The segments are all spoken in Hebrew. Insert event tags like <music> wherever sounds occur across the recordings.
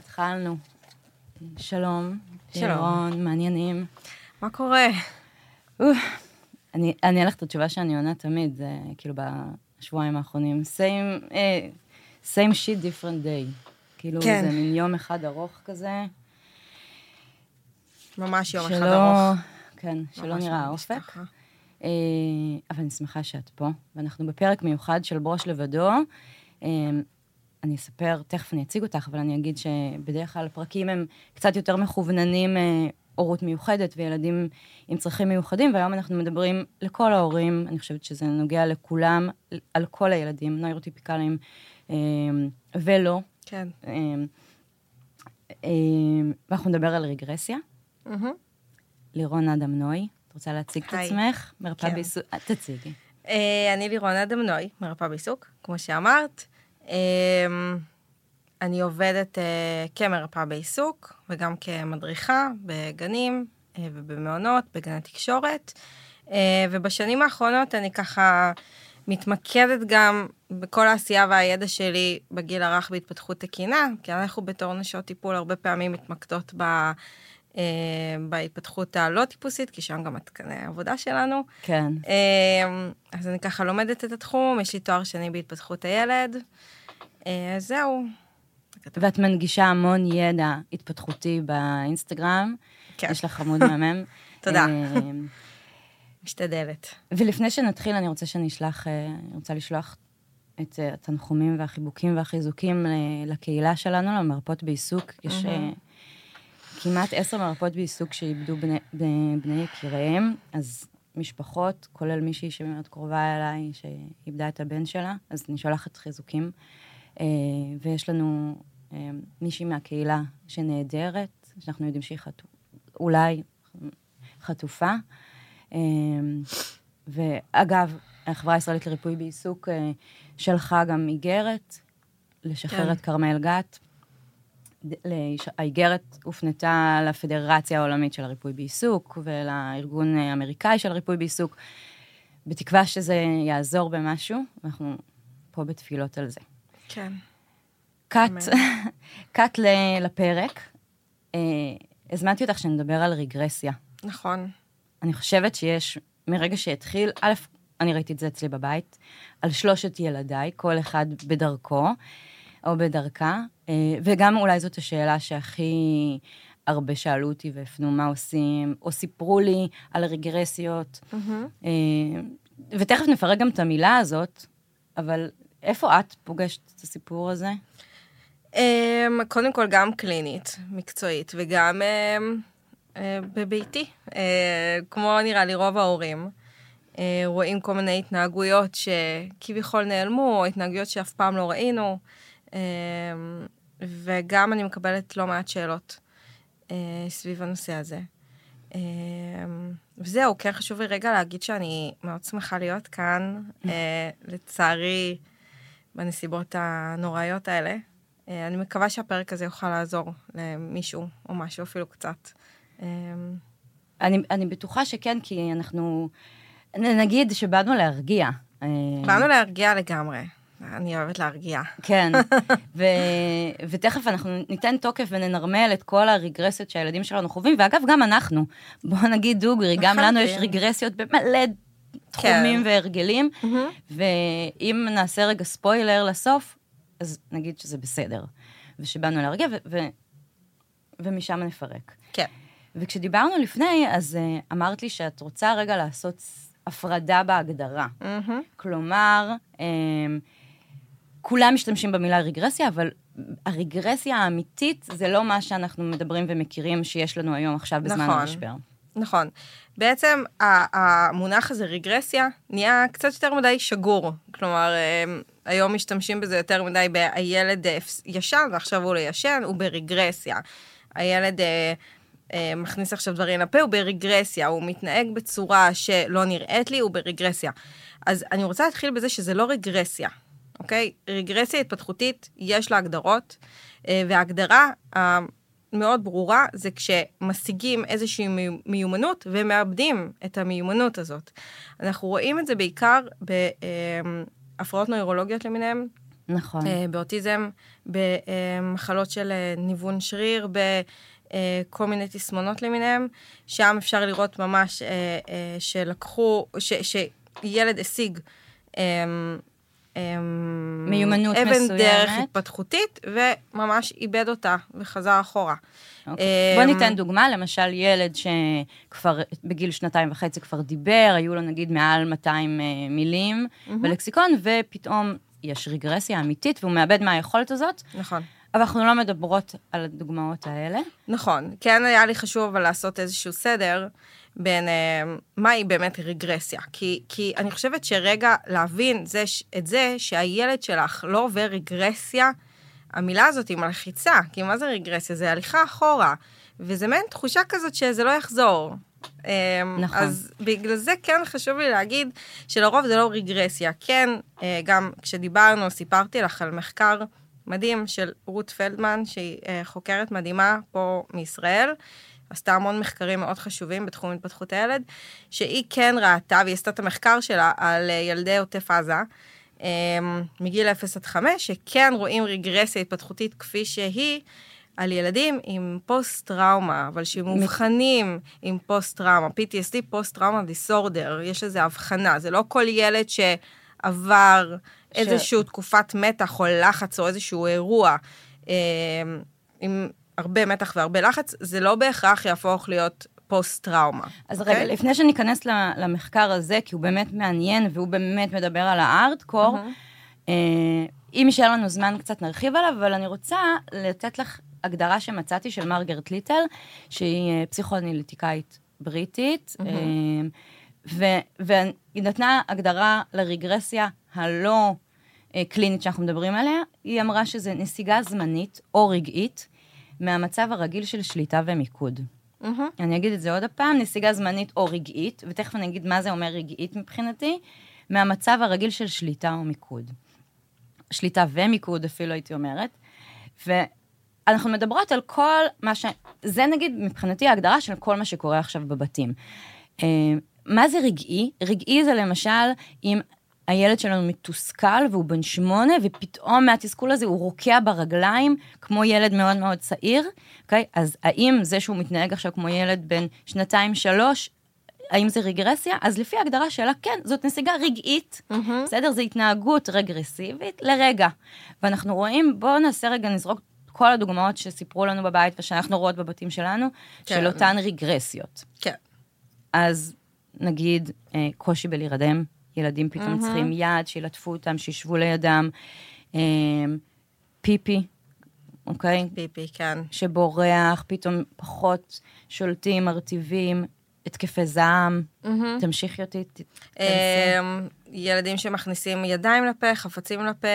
התחלנו. שלום. שלום. לירון, מעניינים. מה קורה? אני אענה לך את התשובה שאני עונה תמיד, זה כאילו בשבועיים האחרונים. same, אה, same shit, different day. כאילו, כן. זה מין יום אחד ארוך כזה. ממש יום אחד שלא- ארוך. כן, שלא נראה האופק. אה, אבל אני שמחה שאת פה, ואנחנו בפרק מיוחד של ברוש לבדו. אה, אני אספר, תכף אני אציג אותך, אבל אני אגיד שבדרך כלל הפרקים הם קצת יותר מכווננים אה, הורות מיוחדת וילדים עם צרכים מיוחדים, והיום אנחנו מדברים לכל ההורים, אני חושבת שזה נוגע לכולם, על כל הילדים, נוירוטיפיקליים אה, ולא. כן. אה, ואנחנו נדבר על רגרסיה. מהמם. לירון אדם נוי, את רוצה להציג את. עצמך? מרפאה כן. בעיסוק, תציגי. אני לירון אדם נוי, מרפאה בעיסוק, כמו שאמרת. אה, אני עובדת אה, כמרפאה בעיסוק וגם כמדריכה בגנים אה, ובמעונות, בגני תקשורת. אה, ובשנים האחרונות אני ככה מתמקדת גם בכל העשייה והידע שלי בגיל הרך בהתפתחות תקינה, כי אנחנו בתור נשות טיפול הרבה פעמים מתמקדות ב... בהתפתחות הלא טיפוסית, כי שם גם התקני העבודה שלנו. כן. אה, אז אני ככה לומדת את התחום, יש לי תואר שני בהתפתחות הילד. אה, אז זהו. ואת מנגישה המון ידע התפתחותי באינסטגרם. כן. יש לך עמוד מהמם. <laughs> תודה. אה, משתדלת. ולפני שנתחיל, אני רוצה שאני אשלח, אה, אני רוצה לשלוח את התנחומים והחיבוקים והחיזוקים לקהילה שלנו, למרפאות בעיסוק. יש כמעט עשר מרפאות בעיסוק שאיבדו בני, בני, בני יקיריהם, אז משפחות, כולל מישהי שמאוד קרובה אליי, שאיבדה את הבן שלה, אז אני שולחת חיזוקים. אה, ויש לנו אה, מישהי מהקהילה שנעדרת, שאנחנו יודעים שהיא חטופה, אולי חטופה. אה, ואגב, החברה הישראלית לריפוי בעיסוק שלחה גם איגרת לשחרר כן. את כרמל גת. האיגרת הופנתה לפדרציה העולמית של הריפוי בעיסוק ולארגון האמריקאי של הריפוי בעיסוק, בתקווה שזה יעזור במשהו, אנחנו פה בתפילות על זה. כן. קאט. <laughs> קאט לפרק. אה, הזמנתי אותך שנדבר על רגרסיה. נכון. אני חושבת שיש, מרגע שהתחיל, א', אני ראיתי את זה אצלי בבית, על שלושת ילדיי, כל אחד בדרכו או בדרכה, אה, וגם אולי זאת השאלה שהכי הרבה שאלו אותי והפנו מה עושים, או סיפרו לי על רגרסיות, מהמם. אה, ותכף נפרק גם את המילה הזאת, אבל איפה את פוגשת את הסיפור הזה? אמ, קודם כל, גם קלינית, מקצועית, וגם אמ, אה, בביתי. אה, כמו נראה לי רוב ההורים, אה, רואים כל מיני התנהגויות שכביכול נעלמו, או התנהגויות שאף פעם לא ראינו, אמ, וגם אני מקבלת לא מעט שאלות סביב הנושא הזה. וזהו, כן חשוב לי רגע להגיד שאני מאוד שמחה להיות כאן. לצערי, בנסיבות הנוראיות האלה. אה, אני מקווה שהפרק הזה יוכל לעזור למישהו, או משהו אפילו קצת. אה, אני, אני בטוחה שכן, כי אנחנו, נגיד שבאנו להרגיע. אה, באנו להרגיע לגמרי. אני אוהבת להרגיע. כן, <laughs> ו, ותכף אנחנו ניתן תוקף וננרמל את כל הרגרסיות שהילדים שלנו חווים, ואגב, גם אנחנו. בואו נגיד דוגרי, גם לנו יש. רגרסיות במלא תחומים כן. והרגלים, ואם נעשה רגע ספוילר לסוף, אז נגיד שזה בסדר, ושבאנו להרגיע, ו, ו, ומשם נפרק. כן. וכשדיברנו לפני, אז uh, אמרת לי שאת רוצה רגע לעשות הפרדה בהגדרה. מהמם. כלומר, um, כולם משתמשים במילה רגרסיה, אבל הרגרסיה האמיתית זה לא מה שאנחנו מדברים ומכירים שיש לנו היום עכשיו בזמן נכון. המשבר. נכון. בעצם ה- המונח הזה, רגרסיה, נהיה קצת יותר מדי שגור. כלומר, אה, היום משתמשים בזה יותר מדי ב"הילד אה, ישן ועכשיו הוא לא ישן", הוא ברגרסיה. הילד אה, מכניס עכשיו דברים לפה, הוא ברגרסיה. הוא מתנהג בצורה שלא נראית לי, הוא ברגרסיה. אז אני רוצה להתחיל בזה שזה לא רגרסיה, אוקיי? רגרסיה התפתחותית, יש לה הגדרות, וההגדרה המאוד ברורה זה כשמשיגים איזושהי מי- מיומנות ומאבדים את המיומנות הזאת. אנחנו רואים את זה בעיקר בהפרעות נוירולוגיות למיניהן, נכון. אה, באוטיזם, במחלות של אה, ניוון שריר, בכל מיני תסמונות למיניהם, שם אפשר לראות ממש אה, אה, שלקחו, ש, שילד השיג אה, אה, מיומנות אבן מסוימת. דרך התפתחותית, וממש איבד אותה וחזר אחורה. אוקיי. בוא אמ, ניתן דוגמה, למשל ילד שכבר בגיל שנתיים וחצי כבר דיבר, היו לו נגיד מעל 200 אה, מילים בלקסיקון, ופתאום יש רגרסיה אמיתית והוא מאבד מהיכולת הזאת, נכון. אבל אנחנו לא מדברות על הדוגמאות האלה. נכון. כן היה לי חשוב אבל לעשות איזשהו סדר בין אה, מהי באמת רגרסיה. כי, כי אני חושבת שרגע להבין זה, את זה שהילד שלך לא עובר רגרסיה, המילה הזאת היא מלחיצה, כי מה זה רגרסיה? זה הליכה אחורה. וזה מעין תחושה כזאת שזה לא יחזור. אה, נכון. אז בגלל זה כן חשוב לי להגיד שלרוב זה לא רגרסיה. כן, אה, גם כשדיברנו, סיפרתי לך על מחקר מדהים של רות פלדמן, שהיא אה, חוקרת מדהימה פה מישראל. עשתה המון מחקרים מאוד חשובים בתחום התפתחות הילד, שהיא כן ראתה, והיא עשתה את המחקר שלה על אה, ילדי עוטף עזה, אה, מגיל 0 עד 5, שכן רואים רגרסיה התפתחותית כפי שהיא, על ילדים עם פוסט-טראומה, אבל שמאובחנים עם פוסט-טראומה, PTSD, פוסט-טראומה דיסורדר, יש לזה הבחנה, זה לא כל ילד שעבר ש- איזושהי תקופת מתח או לחץ או איזשהו אירוע אה, עם הרבה מתח והרבה לחץ, זה לא בהכרח יהפוך להיות פוסט-טראומה. אז אוקיי? רגע, לפני שניכנס למחקר הזה, כי הוא באמת מעניין והוא באמת מדבר על הארדקור, אה, אם יישאר לנו זמן קצת נרחיב עליו, אבל אני רוצה לתת לך הגדרה שמצאתי של מרגרט ליטל, שהיא אה, פסיכואנליטיקאית בריטית, ו- והיא נתנה הגדרה לרגרסיה הלא קלינית שאנחנו מדברים עליה, היא אמרה שזה נסיגה זמנית או רגעית מהמצב הרגיל של שליטה ומיקוד. מהמם. אני אגיד את זה עוד הפעם, נסיגה זמנית או רגעית, ותכף אני אגיד מה זה אומר רגעית מבחינתי, מהמצב הרגיל של שליטה או מיקוד. שליטה ומיקוד אפילו הייתי אומרת. ואנחנו מדברות על כל מה ש... זה נגיד מבחינתי ההגדרה של כל מה שקורה עכשיו בבתים. אה, מה זה רגעי? רגעי זה למשל אם הילד שלנו מתוסכל והוא בן שמונה, ופתאום מהתסכול הזה הוא רוקע ברגליים, כמו ילד מאוד מאוד צעיר, אוקיי? אז האם זה שהוא מתנהג עכשיו כמו ילד בן שנתיים-שלוש, האם זה רגרסיה? אז לפי ההגדרה שלה, כן, זאת נסיגה רגעית, בסדר? זו התנהגות רגרסיבית לרגע. ואנחנו רואים, בואו נעשה רגע, נזרוק כל הדוגמאות שסיפרו לנו בבית ושאנחנו רואות בבתים שלנו, כן. של אותן רגרסיות. כן. אז נגיד אה, קושי בלהירדם, ילדים פתאום צריכים יד, שילטפו אותם, שישבו לידם, אה, פיפי, אוקיי? פיפי, כן. שבורח, פתאום פחות שולטים, מרטיבים, התקפי זעם. תמשיכי אותי, ת- תנסי. ילדים שמכניסים ידיים לפה, חפצים לפה,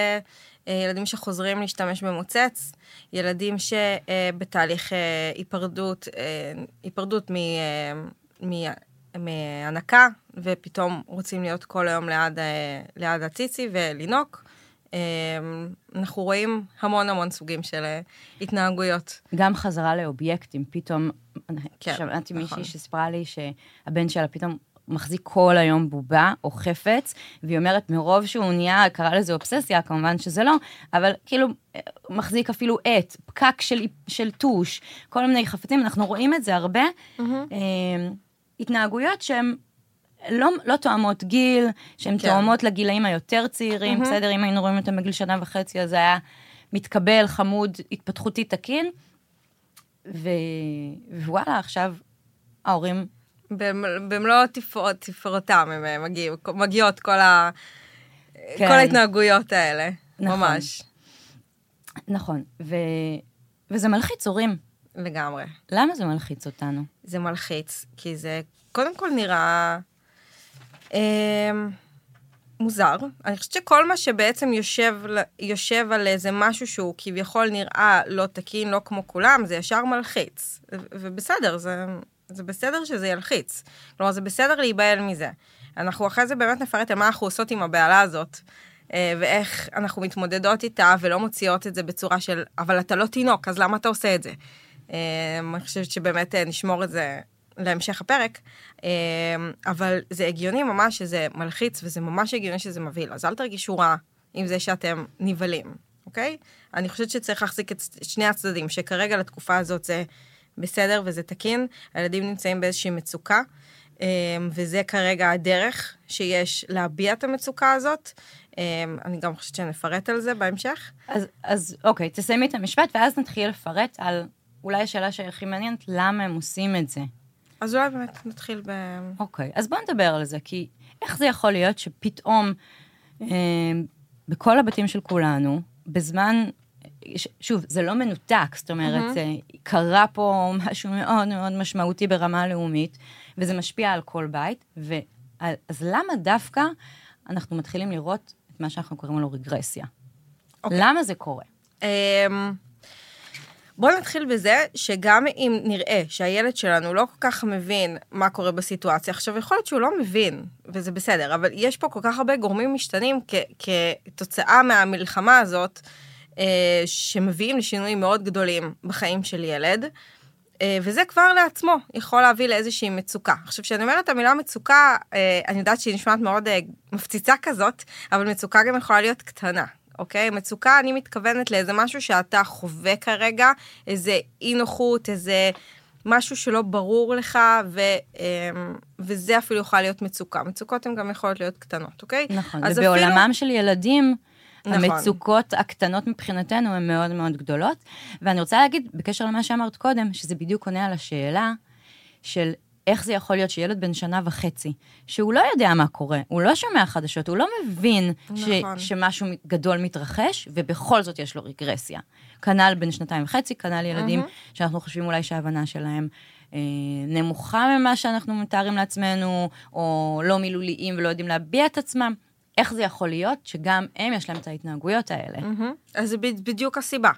אה, ילדים שחוזרים להשתמש במוצץ, ילדים שבתהליך היפרדות, אה, היפרדות אה, מ- מהנקה, ופתאום רוצים להיות כל היום ליד, אה, ליד הציצי ולינוק. אמ, אנחנו רואים המון המון סוגים של אה, התנהגויות. גם חזרה לאובייקטים, פתאום, כן, שמעתי נכון. מישהי שסיפרה לי שהבן שלה פתאום מחזיק כל היום בובה או חפץ, והיא אומרת, מרוב שהוא נהיה, קרא לזה אובססיה, כמובן שזה לא, אבל כאילו, אה, מחזיק אפילו עט, פקק של, של טוש, כל מיני חפצים, אנחנו רואים את זה הרבה. אה, התנהגויות שהן לא, לא תואמות גיל, שהן כן. תואמות לגילאים היותר צעירים, mm-hmm. בסדר? אם היינו רואים אותם בגיל שנה וחצי, אז זה היה מתקבל, חמוד, התפתחותי תקין. ו... ווואלה, עכשיו ההורים, במ- במלוא תפאור- תפאורתם הם מגיעים, מגיעות כל, ה... כן. כל ההתנהגויות האלה. נכון. ממש. נכון, ו... וזה מלחיץ הורים. לגמרי. למה זה מלחיץ אותנו? זה מלחיץ, כי זה קודם כל נראה אה, מוזר. אני חושבת שכל מה שבעצם יושב, יושב על איזה משהו שהוא כביכול נראה לא תקין, לא כמו כולם, זה ישר מלחיץ. ובסדר, זה, זה בסדר שזה ילחיץ. כלומר, זה בסדר להיבהל מזה. אנחנו אחרי זה באמת נפרט על מה אנחנו עושות עם הבהלה הזאת. אה, ואיך אנחנו מתמודדות איתה ולא מוציאות את זה בצורה של, אבל אתה לא תינוק, אז למה אתה עושה את זה? אה, אני חושבת שבאמת אה, נשמור את זה להמשך הפרק, אה, אבל זה הגיוני ממש שזה מלחיץ, וזה ממש הגיוני שזה מבהיל. אז אל תרגישו רע עם זה שאתם נבהלים, אוקיי? אני חושבת שצריך להחזיק את שני הצדדים, שכרגע לתקופה הזאת זה בסדר וזה תקין, הילדים נמצאים באיזושהי מצוקה, אמ, וזה כרגע הדרך שיש להביע את המצוקה הזאת. אמ, אני גם חושבת שנפרט על זה בהמשך. אז, אז אוקיי, תסיימי את המשפט, ואז נתחיל לפרט על אולי השאלה שהכי מעניינת, למה הם עושים את זה. אז אולי באמת נתחיל ב... אוקיי, אז בואו נדבר על זה, כי איך זה יכול להיות שפתאום אה, בכל הבתים של כולנו, בזמן, שוב, זה לא מנותק, זאת אומרת, mm-hmm. קרה פה משהו מאוד מאוד משמעותי ברמה הלאומית, וזה משפיע על כל בית, ואז למה דווקא אנחנו מתחילים לראות את מה שאנחנו קוראים לו רגרסיה? Okay. אוקיי. למה זה קורה? Um... בואו נתחיל בזה שגם אם נראה שהילד שלנו לא כל כך מבין מה קורה בסיטואציה, עכשיו יכול להיות שהוא לא מבין, וזה בסדר, אבל יש פה כל כך הרבה גורמים משתנים כתוצאה מהמלחמה הזאת, אה, שמביאים לשינויים מאוד גדולים בחיים של ילד. אה, וזה כבר לעצמו יכול להביא לאיזושהי מצוקה. עכשיו, כשאני אומרת את המילה מצוקה, אה, אני יודעת שהיא נשמעת מאוד מפציצה כזאת, אבל מצוקה גם יכולה להיות קטנה. אוקיי? מצוקה, אני מתכוונת לאיזה משהו שאתה חווה כרגע, איזה אי נוחות, איזה משהו שלא ברור לך, ו, אמ, וזה אפילו יכול להיות מצוקה. מצוקות הן גם יכולות להיות קטנות, אוקיי? נכון, ובעולמם אפילו... של ילדים... נכון. המצוקות הקטנות מבחינתנו הן מאוד מאוד גדולות. ואני רוצה להגיד, בקשר למה שאמרת קודם, שזה בדיוק עונה על השאלה של איך זה יכול להיות שילד בן שנה וחצי, שהוא לא יודע מה קורה, הוא לא שומע חדשות, הוא לא מבין נכון. ש, שמשהו גדול מתרחש, ובכל זאת יש לו רגרסיה. כנ"ל בן שנתיים וחצי, כנ"ל ילדים mm-hmm. שאנחנו חושבים אולי שההבנה שלהם אה, נמוכה ממה שאנחנו מתארים לעצמנו, או לא מילוליים ולא יודעים להביע את עצמם. איך זה יכול להיות שגם הם, יש להם את ההתנהגויות האלה? Mm-hmm. אז זה בדיוק הסיבה.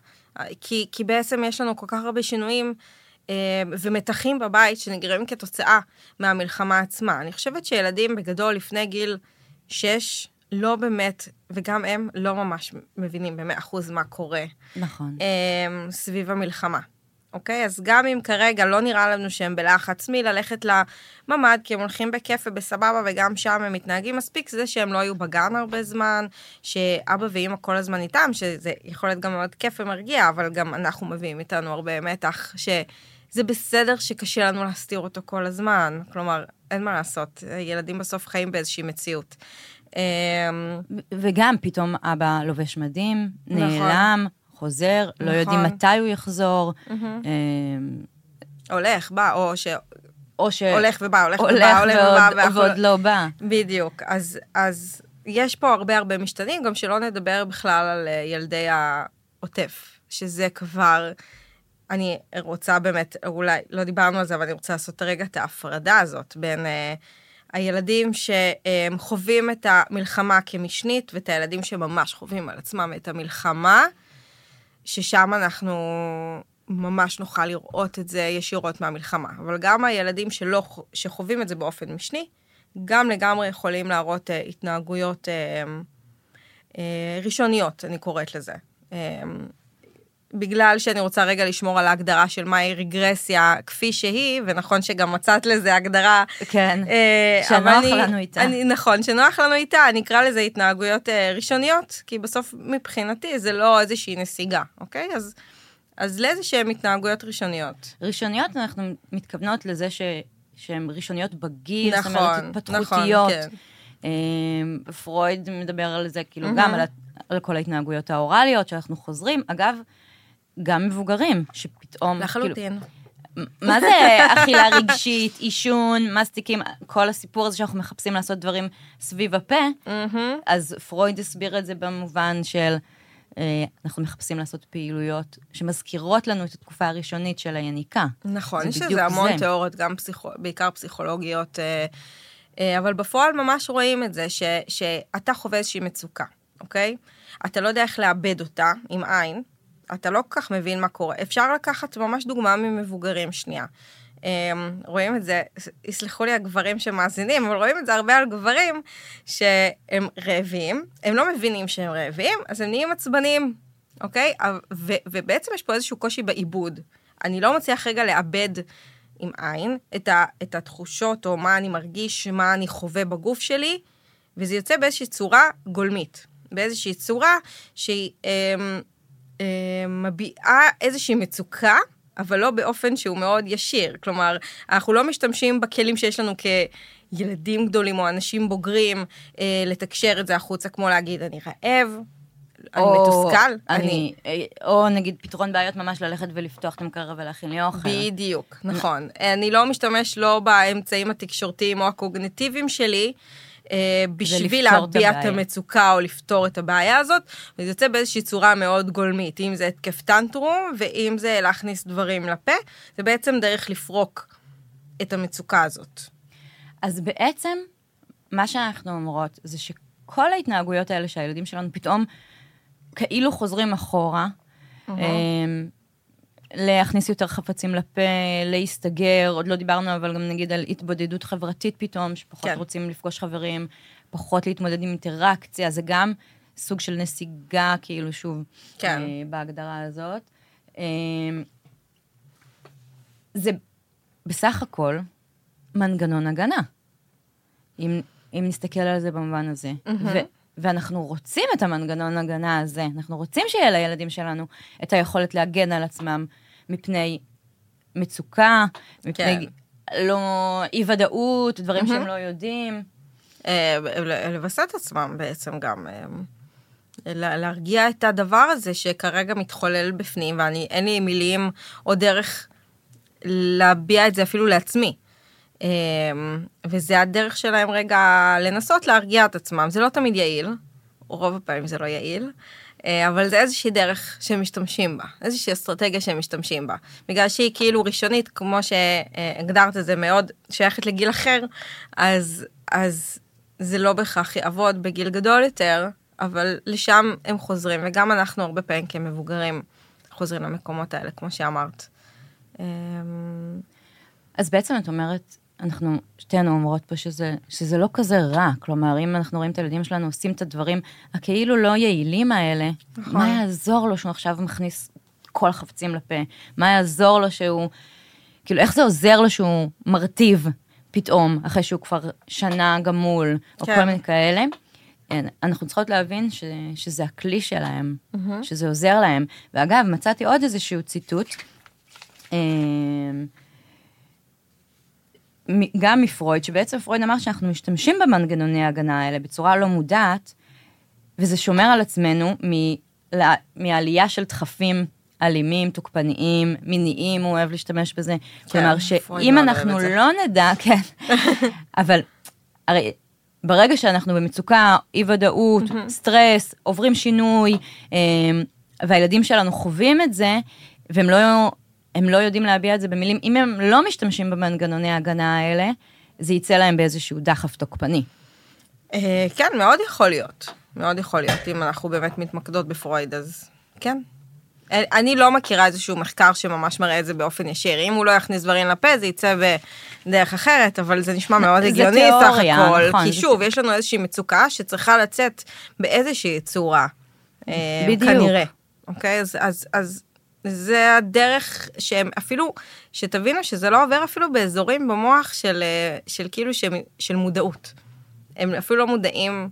כי, כי בעצם יש לנו כל כך הרבה שינויים ומתחים בבית שנגרמים כתוצאה מהמלחמה עצמה. אני חושבת שילדים בגדול לפני גיל 6 לא באמת, וגם הם לא ממש מבינים במאה אחוז מה קורה. נכון. אה, סביב המלחמה. אוקיי? אז גם אם כרגע לא נראה לנו שהם בלחץ מללכת לממ"ד, כי הם הולכים בכיף ובסבבה, וגם שם הם מתנהגים מספיק, זה שהם לא היו בגן הרבה זמן, שאבא ואימא כל הזמן איתם, שזה יכול להיות גם מאוד כיף ומרגיע, אבל גם אנחנו מביאים איתנו הרבה מתח, ש... זה בסדר שקשה לנו להסתיר אותו כל הזמן. כלומר, אין מה לעשות, ילדים בסוף חיים באיזושהי מציאות. אמ, וגם פתאום אבא לובש מדים, נכון. נעלם, חוזר, נכון. לא יודעים נכון. מתי הוא יחזור. Mm-hmm. הולך, בא, או ש... או ש... הולך ובא, הולך, הולך ובא, הולך ובא. ועוד, ועוד לא בא. בדיוק. אז, אז יש פה הרבה הרבה משתנים, גם שלא נדבר בכלל על אה, ילדי העוטף, שזה כבר... אני רוצה באמת, אולי לא דיברנו על זה, אבל אני רוצה לעשות רגע את ההפרדה הזאת בין אה, הילדים שחווים את המלחמה כמשנית, ואת הילדים שממש חווים על עצמם את המלחמה, ששם אנחנו ממש נוכל לראות את זה ישירות מהמלחמה. אבל גם הילדים שלא, שחווים את זה באופן משני, גם לגמרי יכולים להראות אה, התנהגויות אה, אה, ראשוניות, אני קוראת לזה. אה, בגלל שאני רוצה רגע לשמור על ההגדרה של מהי רגרסיה כפי שהיא, ונכון שגם מצאת לזה הגדרה. כן, אה, שנוח אני, לנו איתה. אני, נכון, שנוח לנו איתה, אני אקרא לזה התנהגויות אה, ראשוניות, כי בסוף מבחינתי זה לא איזושהי נסיגה, אוקיי? אז, אז לאיזה שהן התנהגויות ראשוניות? ראשוניות, אנחנו מתכוונות לזה ש, שהן ראשוניות בגיל, נכון, זאת אומרת, התפתחותיות. נכון, כן. אה, פרויד מדבר על זה, כאילו, mm-hmm. גם על, על כל ההתנהגויות האוראליות שאנחנו חוזרים. אגב, גם מבוגרים, שפתאום... לחלוטין. כאילו, מה זה אכילה רגשית, עישון, מסטיקים, כל הסיפור הזה שאנחנו מחפשים לעשות דברים סביב הפה, mm-hmm. אז פרויד הסביר את זה במובן של אה, אנחנו מחפשים לעשות פעילויות שמזכירות לנו את התקופה הראשונית של היניקה. נכון, יש לזה המון זה. תיאוריות, גם פסיכו, בעיקר פסיכולוגיות, אה, אה, אבל בפועל ממש רואים את זה, ש, שאתה חווה איזושהי מצוקה, אוקיי? אתה לא יודע איך לאבד אותה עם עין, אתה לא כל כך מבין מה קורה. אפשר לקחת ממש דוגמה ממבוגרים שנייה. Um, רואים את זה, יסלחו לי הגברים שמאזינים, אבל רואים את זה הרבה על גברים שהם רעבים, הם לא מבינים שהם רעבים, אז הם נהיים עצבניים, אוקיי? ו- ובעצם יש פה איזשהו קושי בעיבוד. אני לא מצליח רגע לאבד עם עין את, ה- את התחושות, או מה אני מרגיש, מה אני חווה בגוף שלי, וזה יוצא באיזושהי צורה גולמית. באיזושהי צורה שהיא אה, מביעה איזושהי מצוקה, אבל לא באופן שהוא מאוד ישיר. כלומר, אנחנו לא משתמשים בכלים שיש לנו כילדים גדולים או אנשים בוגרים אה, לתקשר את זה החוצה, כמו להגיד, אני רעב, אני מתוסכל, אני... אני... או נגיד פתרון בעיות ממש ללכת ולפתוח את המקרר ולהכין לי אוכל. בדיוק, נכון. אני לא משתמש לא באמצעים התקשורתיים או הקוגניטיביים שלי, אה, בשביל להביע את המצוקה או לפתור את הבעיה הזאת, וזה יוצא באיזושהי צורה מאוד גולמית, אם זה התקף טנטרום, ואם זה להכניס דברים לפה, זה בעצם דרך לפרוק את המצוקה הזאת. אז בעצם, מה שאנחנו אומרות, זה שכל ההתנהגויות האלה שהילדים שלנו פתאום כאילו חוזרים אחורה, mm-hmm. להכניס יותר חפצים לפה, להסתגר, עוד לא דיברנו אבל גם נגיד על התבודדות חברתית פתאום, שפחות כן. רוצים לפגוש חברים, פחות להתמודד עם אינטראקציה, זה גם סוג של נסיגה, כאילו, שוב, כן. אה, בהגדרה הזאת. אה, זה בסך הכל מנגנון הגנה, אם, אם נסתכל על זה במובן הזה. Mm-hmm. ו- ואנחנו רוצים את המנגנון הגנה הזה, אנחנו רוצים שיהיה לילדים שלנו את היכולת להגן על עצמם מפני מצוקה, מפני כן. לא אי-ודאות, דברים mm-hmm. שהם לא יודעים. אה, לווסת עצמם בעצם גם. אה, להרגיע את הדבר הזה שכרגע מתחולל בפנים, ואין לי מילים או דרך להביע את זה אפילו לעצמי. אה, וזה הדרך שלהם רגע לנסות להרגיע את עצמם. זה לא תמיד יעיל, רוב הפעמים זה לא יעיל, אבל זה איזושהי דרך שהם משתמשים בה, איזושהי אסטרטגיה שהם משתמשים בה. בגלל שהיא כאילו ראשונית, כמו שהגדרת, זה מאוד שייכת לגיל אחר, אז, אז זה לא בהכרח יעבוד בגיל גדול יותר, אבל לשם הם חוזרים, וגם אנחנו הרבה פעמים כמבוגרים חוזרים למקומות האלה, כמו שאמרת. אמ, אז בעצם את אומרת, אנחנו שתינו אומרות פה שזה, שזה לא כזה רע. כלומר, אם אנחנו רואים את הילדים שלנו עושים את הדברים הכאילו לא יעילים האלה, נכון. מה יעזור לו שהוא עכשיו מכניס כל החפצים לפה? מה יעזור לו שהוא... כאילו, איך זה עוזר לו שהוא מרטיב פתאום, אחרי שהוא כבר שנה גמול, או כן. כל מיני כאלה? אנחנו צריכות להבין ש, שזה הכלי שלהם, mm-hmm. שזה עוזר להם. ואגב, מצאתי עוד איזשהו ציטוט. אה, גם מפרויד, שבעצם פרויד אמר שאנחנו משתמשים במנגנוני ההגנה האלה בצורה לא מודעת, וזה שומר על עצמנו מעלייה של דחפים אלימים, תוקפניים, מיניים, הוא אוהב להשתמש בזה. כן, כלומר, שאם אנחנו לא נדע, <laughs> כן, אבל הרי ברגע שאנחנו במצוקה, אי-ודאות, סטרס, עוברים שינוי, אה, והילדים שלנו חווים את זה, והם לא הם לא יודעים להביע את זה במילים. אם הם לא משתמשים במנגנוני ההגנה האלה, זה יצא להם באיזשהו דחף תוקפני. אה, כן, מאוד יכול להיות. מאוד יכול להיות. אם אנחנו באמת מתמקדות בפרויד, אז כן. אה, אני לא מכירה איזשהו מחקר שממש מראה את זה באופן ישיר. אם הוא לא יכניס דברים לפה, זה יצא בדרך אחרת, אבל זה נשמע מאוד הגיוני סך הכל. נכון, כי שוב, יש לנו איזושהי מצוקה שצריכה לצאת באיזושהי צורה. אה, בדיוק. כנראה. אוקיי? אז, אז, אז זה הדרך שהם אפילו, שתבינו שזה לא עובר אפילו באזורים במוח של, אה, של כאילו של, של מודעות. הם אפילו לא מודעים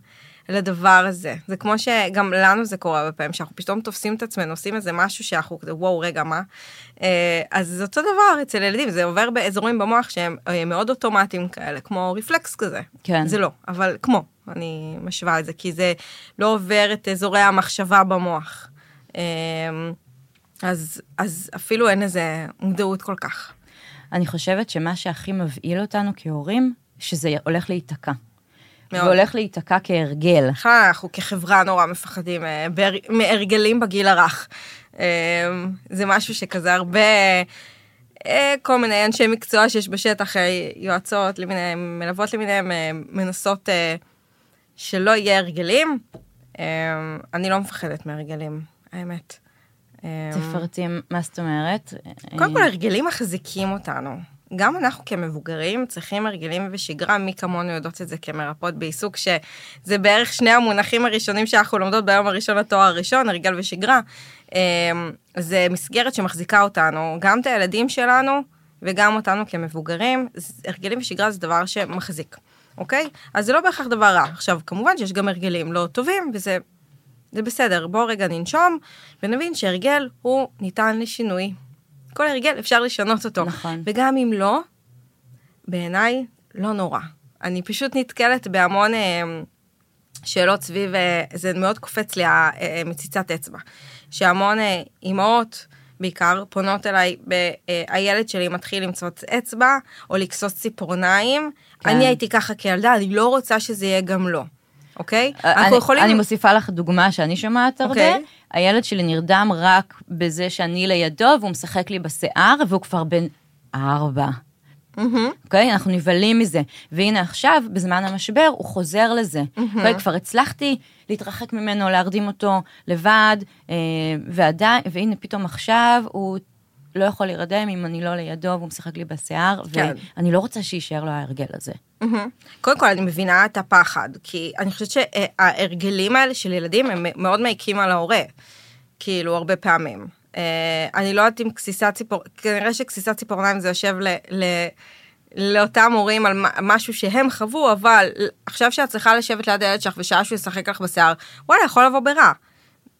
לדבר הזה. זה כמו שגם לנו זה קורה הרבה פעמים, שאנחנו פתאום תופסים את עצמנו, עושים איזה משהו שאנחנו כזה, וואו, רגע, מה? אה, אז זה אותו דבר אצל ילדים, זה עובר באזורים במוח שהם אה, מאוד אוטומטיים כאלה, כמו רפלקס כזה. כן. זה לא, אבל כמו, אני משווה את זה, כי זה לא עובר את אזורי המחשבה במוח. אז, אז אפילו אין איזה מודעות כל כך. אני חושבת שמה שהכי מבהיל אותנו כהורים, שזה הולך להיתקע. מאוד. והולך להיתקע כהרגל. אנחנו כחברה נורא מפחדים אה, מהרגלים בגיל הרך. אה, זה משהו שכזה הרבה, אה, כל מיני אנשי מקצוע שיש בשטח, יועצות למיניהם, מלוות למיניהם, מנסות שלא יהיה הרגלים. אני לא מפחדת מהרגלים, האמת. תפרטי מה זאת אומרת. קודם כל, הרגלים מחזיקים אותנו. גם אנחנו כמבוגרים צריכים הרגלים ושגרה, מי כמונו יודעות את זה כמרפאות בעיסוק, שזה בערך שני המונחים הראשונים שאנחנו לומדות ביום הראשון לתואר הראשון, הרגל ושגרה. אמ, זה מסגרת שמחזיקה אותנו, גם את הילדים שלנו וגם אותנו כמבוגרים. הרגלים ושגרה זה דבר שמחזיק, אוקיי? אז זה לא בהכרח דבר רע. עכשיו, כמובן שיש גם הרגלים לא טובים, וזה זה בסדר, בואו רגע ננשום ונבין שהרגל הוא ניתן לשינוי. כל הרגל אפשר לשנות אותו. נכון. וגם אם לא, בעיניי לא נורא. אני פשוט נתקלת בהמון אה, שאלות סביב, אה, זה מאוד קופץ לי המציצת אצבע, שהמון אה, אימהות בעיקר פונות אליי, ב, אה, הילד שלי מתחיל למצוץ אצבע או לכסוס ציפורניים, כן. אני הייתי ככה כילדה, אני לא רוצה שזה יהיה גם לא, אוקיי? אני, אני מוסיפה לך דוגמה שאני שומעת הרבה. אוקיי. הילד שלי נרדם רק בזה שאני לידו, והוא משחק לי בשיער, והוא כבר בן ארבע. אוקיי? אנחנו נבהלים מזה. והנה עכשיו, בזמן המשבר, הוא חוזר לזה. אוקיי? כבר הצלחתי להתרחק ממנו, להרדים אותו לבד, אה, ועדיין, והנה פתאום עכשיו הוא לא יכול להירדם אם אני לא לידו והוא משחק לי בשיער, כן. ואני לא רוצה שיישאר לו ההרגל הזה. מהמם. קודם כל, אני מבינה את הפחד, כי אני חושבת שההרגלים האלה של ילדים הם מאוד מעיקים על ההורה, כאילו, הרבה פעמים. אה, אני לא יודעת אם גסיסת ציפור... כנראה שגסיסת ציפורניים זה יושב ל... ל... לאותם הורים על משהו שהם חוו, אבל עכשיו שאת צריכה לשבת ליד הילד שלך ושעה שהוא ישחק לך בשיער, וואלה, יכול לבוא ברע.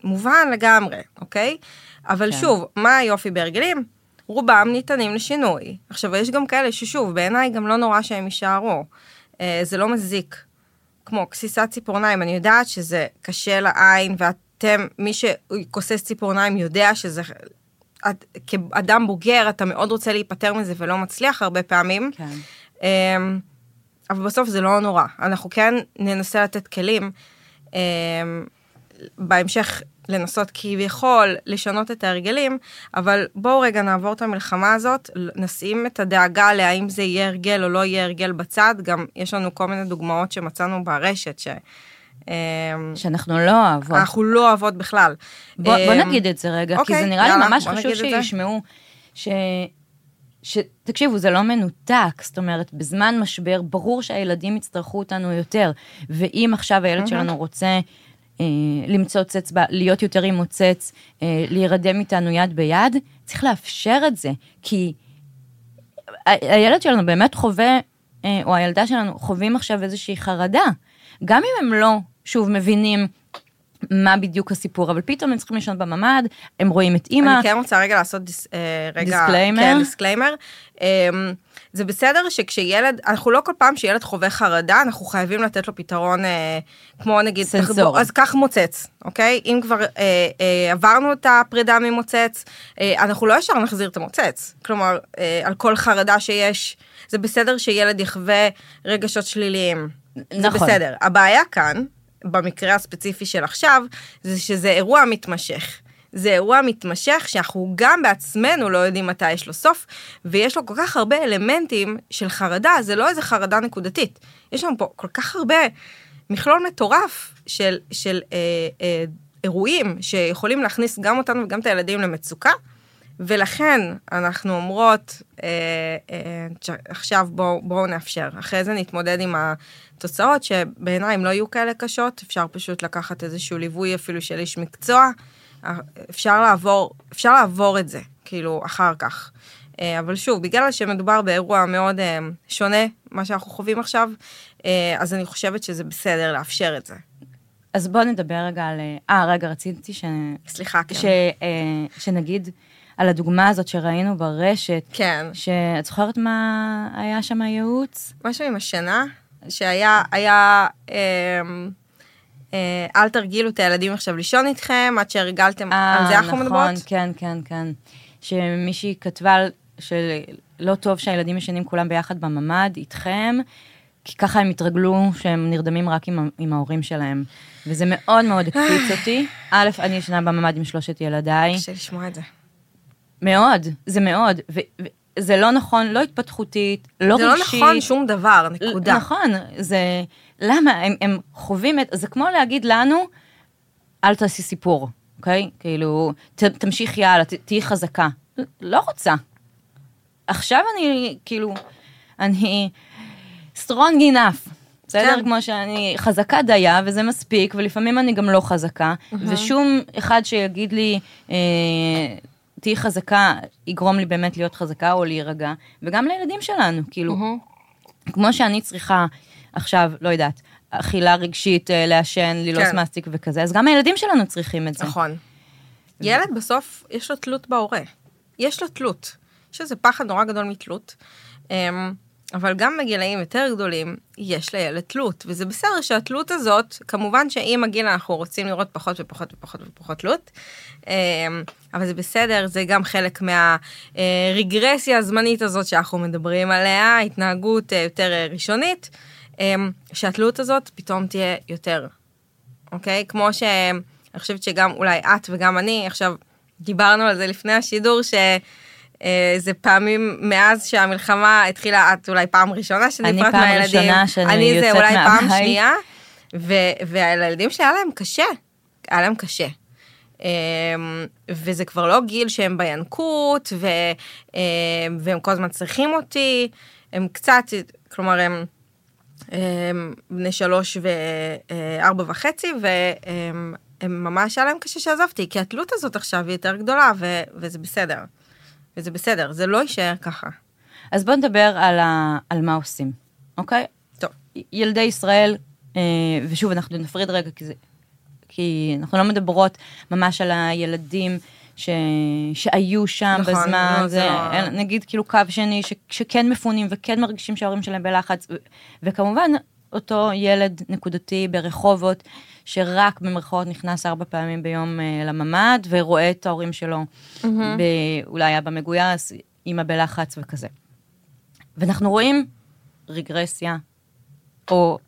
מובן לגמרי, אוקיי? אבל כן. שוב, מה היופי בהרגלים? רובם ניתנים לשינוי. עכשיו, יש גם כאלה ששוב, בעיניי גם לא נורא שהם יישארו. אה, זה לא מזיק. כמו גסיסת ציפורניים, אני יודעת שזה קשה לעין, ואתם, מי שכוסס ציפורניים יודע שזה... את, כאדם בוגר, אתה מאוד רוצה להיפטר מזה ולא מצליח הרבה פעמים. כן. אמ, אבל בסוף זה לא נורא. אנחנו כן ננסה לתת כלים אמ, בהמשך לנסות כביכול לשנות את ההרגלים, אבל בואו רגע נעבור את המלחמה הזאת, נשים את הדאגה להאם זה יהיה הרגל או לא יהיה הרגל בצד, גם יש לנו כל מיני דוגמאות שמצאנו ברשת, ש... אמ, שאנחנו לא אוהבות. אנחנו לא אוהבות בכלל. בוא, בוא אמ, נגיד את זה רגע, כי אוקיי, זה נראה יאללה, לי ממש חשוב. שישמעו, ש... ש... תקשיבו, זה לא מנותק, זאת אומרת, בזמן משבר, ברור שהילדים יצטרכו אותנו יותר, ואם עכשיו הילד שלנו רוצה אה, למצוץ אצבע, להיות יותר עם מוצץ, אה, להירדם איתנו יד ביד, צריך לאפשר את זה, כי הילד שלנו באמת חווה, אה, או הילדה שלנו חווים עכשיו איזושהי חרדה. גם אם הם לא, שוב, מבינים מה בדיוק הסיפור, אבל פתאום הם צריכים לישון בממ"ד, הם רואים את אימא, אני כן רוצה רגע לעשות דיס, אה, רגע, disclaimer. כן, disclaimer. אה, זה בסדר שכשילד, אנחנו לא כל פעם שילד חווה חרדה, אנחנו חייבים לתת לו פתרון, אה, כמו נגיד, סנסורי. אז קח מוצץ, אוקיי? אם כבר אה, אה, עברנו את הפרידה ממוצץ, אה, אנחנו לא ישר נחזיר את המוצץ. כלומר, אה, על כל חרדה שיש, זה בסדר שילד יחווה רגשות שליליים. זה נכון. בסדר. הבעיה כאן, במקרה הספציפי של עכשיו, זה שזה אירוע מתמשך. זה אירוע מתמשך שאנחנו גם בעצמנו לא יודעים מתי יש לו סוף, ויש לו כל כך הרבה אלמנטים של חרדה, זה לא איזה חרדה נקודתית. יש לנו פה כל כך הרבה מכלול מטורף של, של אה, אה, אירועים שיכולים להכניס גם אותנו וגם את הילדים למצוקה, ולכן אנחנו אומרות, אה, אה, עכשיו בואו בוא נאפשר, אחרי זה נתמודד עם התוצאות שבעיניי הם לא יהיו כאלה קשות, אפשר פשוט לקחת איזשהו ליווי אפילו של איש מקצוע, אה, אפשר לעבור, אפשר לעבור את זה, כאילו, אחר כך. אה, אבל שוב, בגלל שמדובר באירוע מאוד אה, שונה, מה שאנחנו חווים עכשיו, אה, אז אני חושבת שזה בסדר לאפשר את זה. אז בואו נדבר רגע על... אה, רגע, רציתי ש... סליחה, כן. ש... אה, שנגיד על הדוגמה הזאת שראינו ברשת, כן. שאת זוכרת מה היה שם הייעוץ? משהו עם השינה, שהיה, היה, אה, אה, אל תרגילו את הילדים עכשיו לישון איתכם, עד שהרגלתם, על זה אנחנו נכון, מדברות? כן, כן, כן. שמישהי כתבה שלא טוב שהילדים ישנים כולם ביחד בממ"ד איתכם, כי ככה הם התרגלו שהם נרדמים רק עם, עם ההורים שלהם. וזה מאוד מאוד הקפיץ <sighs> אותי. א', אני ישנה בממ"ד עם שלושת ילדיי. קשה לשמוע את זה. מאוד, זה מאוד. ו- וזה לא נכון, לא התפתחותית, לא זה לא רגשית. נכון שום דבר, נקודה. נכון, זה... למה? הם, הם חווים את... זה כמו להגיד לנו, אל תעשי סיפור, אוקיי? כאילו, ת, תמשיכי הלאה, ת, תהיי חזקה. לא רוצה. עכשיו אני, כאילו, אני strong enough. בסדר? כן. כמו שאני חזקה דייה, וזה מספיק, ולפעמים אני גם לא חזקה, ושום אחד שיגיד לי, אה, תהיי חזקה, יגרום לי באמת להיות חזקה או להירגע, וגם לילדים שלנו, כאילו, כמו שאני צריכה עכשיו, לא יודעת, אכילה רגשית, אה, לעשן, ללעוס כן. מסטיק וכזה, אז גם הילדים שלנו צריכים את זה. נכון. ילד בסוף, יש לו תלות בהורה. יש לו תלות. יש איזה פחד נורא גדול מתלות. אבל גם בגילאים יותר גדולים, יש לילד תלות, וזה בסדר שהתלות הזאת, כמובן שעם הגיל אנחנו רוצים לראות פחות ופחות ופחות ופחות תלות, אמ, אבל זה בסדר, זה גם חלק מהרגרסיה הזמנית הזאת שאנחנו מדברים עליה, התנהגות אה, יותר אה, ראשונית, אמ, שהתלות הזאת פתאום תהיה יותר, אוקיי? כמו ש... אני חושבת שגם אולי את וגם אני, עכשיו דיברנו על זה לפני השידור, ש... אה, זה פעמים מאז שהמלחמה התחילה, את אולי פעם ראשונה שנפרדת פעם מהילדים. ראשונה שאני אני זה יוצאת אולי פעם מהבית. שנייה, והילדים שלי היה להם קשה, היה להם קשה. אמ, וזה כבר לא גיל שהם בינקות, ו- אמ, והם כל הזמן צריכים אותי, הם קצת, כלומר הם הם בני שלוש וארבע וחצי, והם הם ממש היה להם קשה שעזבתי, כי התלות הזאת עכשיו היא יותר גדולה, ו- וזה בסדר. וזה בסדר, זה לא יישאר ככה. אז בואו נדבר על, ה... על מה עושים, אוקיי? טוב. ילדי ישראל, אה, ושוב, אנחנו נפריד רגע, כי, זה... כי אנחנו לא מדברות ממש על הילדים ש... שהיו שם נכון, בזמן, לא, זה, זה לא- נגיד כאילו קו שני, ש... שכן מפונים וכן מרגישים שההורים שלהם בלחץ, ו... וכמובן, אותו ילד נקודתי ברחובות, שרק במרכאות נכנס ארבע פעמים ביום אה, לממ"ד, ורואה את ההורים שלו, ב... אולי היה במגויס, אימא בלחץ וכזה. ואנחנו רואים רגרסיה, או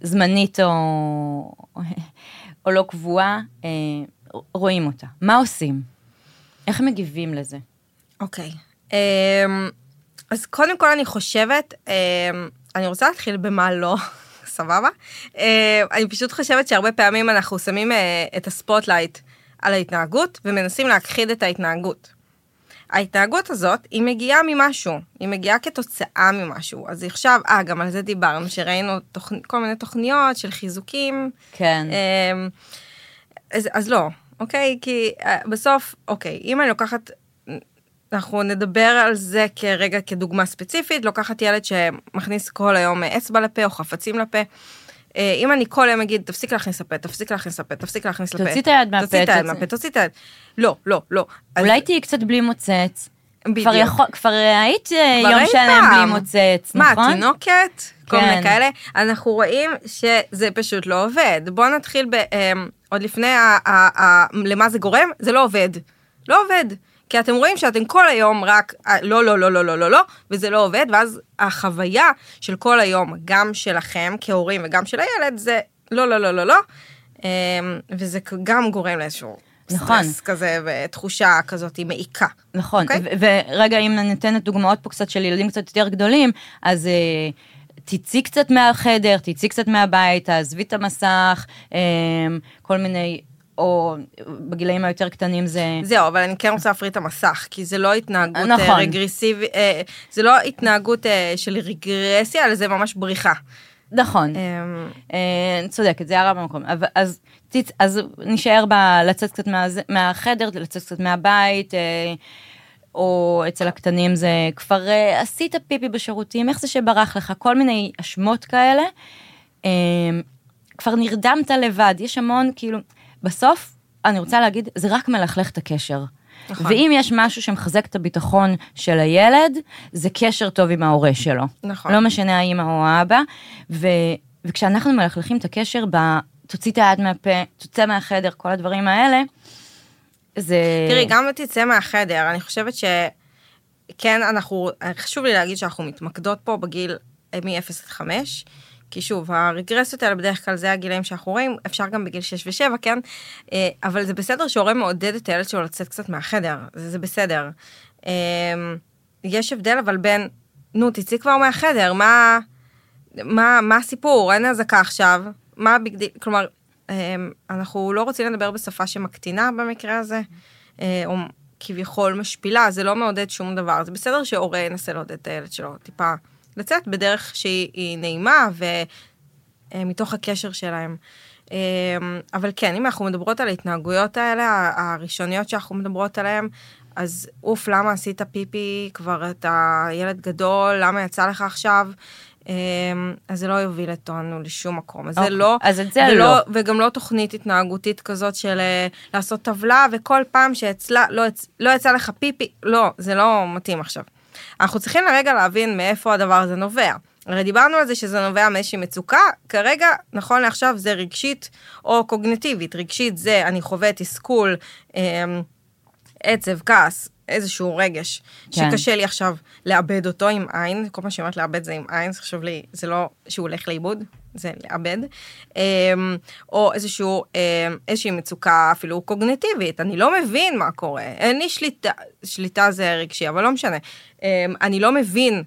זמנית או, או לא קבועה, אה, רואים אותה. מה עושים? איך מגיבים לזה? אוקיי. אמ, אז קודם כל אני חושבת, אמ, אני רוצה להתחיל במה לא, סבבה? אמ, אני פשוט חושבת שהרבה פעמים אנחנו שמים אה, את ה spotlight על ההתנהגות ומנסים להכחיד את ההתנהגות. ההתנהגות הזאת, היא מגיעה ממשהו, היא מגיעה כתוצאה ממשהו. אז עכשיו, אה, גם על זה דיברנו, שראינו תוכ... כל מיני תוכניות של חיזוקים. כן. אמ, אז, אז לא, אוקיי? כי אה, בסוף, אוקיי, אם אני לוקחת, אנחנו נדבר על זה כרגע כדוגמה ספציפית, לוקחת ילד שמכניס כל היום אצבע לפה או חפצים לפה. אה, אם אני כל היום אגיד, תפסיק להכניס לפה, תפסיק להכניס לפה, תפסיק להכניס לפה. תוציא את היד מהפה, תוציא את היד מהפה, תוציא את היד. לא, לא, לא. אולי תהיי קצת בלי מוצץ. בדיוק. כבר, יכול, כבר היית אה, כבר יום שלם בלי. מוצץ, מה, נכון? תינוקת? כל כן. מיני כאלה. אנחנו רואים שזה פשוט לא עובד. בואו נתחיל ב... אמ, עוד לפני ה, ה, ה, למה זה גורם, זה לא עובד. לא עובד. כי אתם רואים שאתם כל היום רק אה, לא, לא, לא, לא, לא, לא, לא, וזה לא עובד, ואז החוויה של כל היום, גם שלכם כהורים וגם של הילד, זה לא, לא, לא, לא, לא. אמ, וזה גם גורם לאיזשהו נכון. סטרס כזה, ותחושה כזאת מעיקה. נכון, אוקיי? ו- ורגע, אם ניתנת דוגמאות פה קצת של ילדים קצת יותר גדולים, אז אה, תצאי קצת מהחדר, תצאי קצת מהבית, תעזבי את המסך, אה, כל מיני, או בגילאים היותר קטנים זה... זהו, אבל אני כן רוצה להפריד את המסך, כי זה לא התנהגות נכון. נכון. רגרסיבית, אה, זה לא התנהגות אה, של רגרסיה, אלא זה ממש בריחה. נכון, אה, אה, צודקת, זה הערה במקום. אז, תצ, אז נשאר ב... לצאת קצת מה, מהחדר, לצאת קצת מהבית, אה, או אצל הקטנים זה כבר אה, עשית פיפי בשירותים, איך זה שברח לך, כל מיני אשמות כאלה. אה, כבר נרדמת לבד, יש המון, כאילו, בסוף, אני רוצה להגיד, זה רק מלכלך את הקשר. נכון. ואם יש משהו שמחזק את הביטחון של הילד, זה קשר טוב עם ההורה שלו. נכון. לא משנה האמא או האבא, ו, וכשאנחנו מלכלכים את הקשר, ב, תוציא את היד מהפה, תוצא מהחדר, כל הדברים האלה, זה... תראי, גם תצא מהחדר, אני חושבת שכן, אנחנו, חשוב לי להגיד שאנחנו מתמקדות פה בגיל מ-0 עד 5, כי שוב, הרגרסיות האלה בדרך כלל זה הגילאים שאנחנו רואים, אפשר גם בגיל 6 ו-7, כן? אה, אבל זה בסדר שהורה מעודד את הילד שלו לצאת קצת מהחדר, זה, זה בסדר. אה, יש הבדל אבל בין, נו, תצאי כבר מהחדר, מה, מה, מה הסיפור? אין אזעקה עכשיו, מה ה big deal? כלומר, אמ, אנחנו לא רוצים לדבר בשפה שמקטינה במקרה הזה, אה, או כביכול משפילה, זה לא מעודד שום דבר. זה בסדר שהורה ינסה לעודד את הילד שלו טיפה לצאת בדרך שהיא היא נעימה ומתוך הקשר שלהם. אמ, אבל כן, אם אנחנו מדברות על ההתנהגויות האלה, הראשוניות שאנחנו מדברות עליהן, אז אוף, למה עשית פיפי כבר אתה ילד גדול, למה יצא לך עכשיו? אז זה לא יוביל אותנו לשום מקום. אז זה אוקיי, לא... אז את זה ולא- לא. וגם לא תוכנית התנהגותית כזאת של אה, לעשות טבלה, וכל פעם שאצלה לא, לא יצא לך פיפי, לא, זה לא מתאים עכשיו. אנחנו צריכים לרגע להבין מאיפה הדבר הזה נובע. הרי דיברנו על זה שזה נובע מאיזושהי מצוקה, כרגע, נכון לעכשיו, זה רגשית או קוגניטיבית. רגשית זה אני חווה תסכול, אה, עצב, כעס, איזשהו רגש, כן. שקשה לי עכשיו לאבד אותו עם עין, כל פעם שאני אומרת לאבד זה עם עין, זה חשוב לי, זה לא שהוא הולך לאיבוד, זה לאבד. אמ, או איזשהו, אמ, איזושהי מצוקה אפילו קוגניטיבית, אני לא מבין מה קורה, אין לי שליטה, שליטה זה רגשי, אבל לא משנה. אמ, אני לא מבין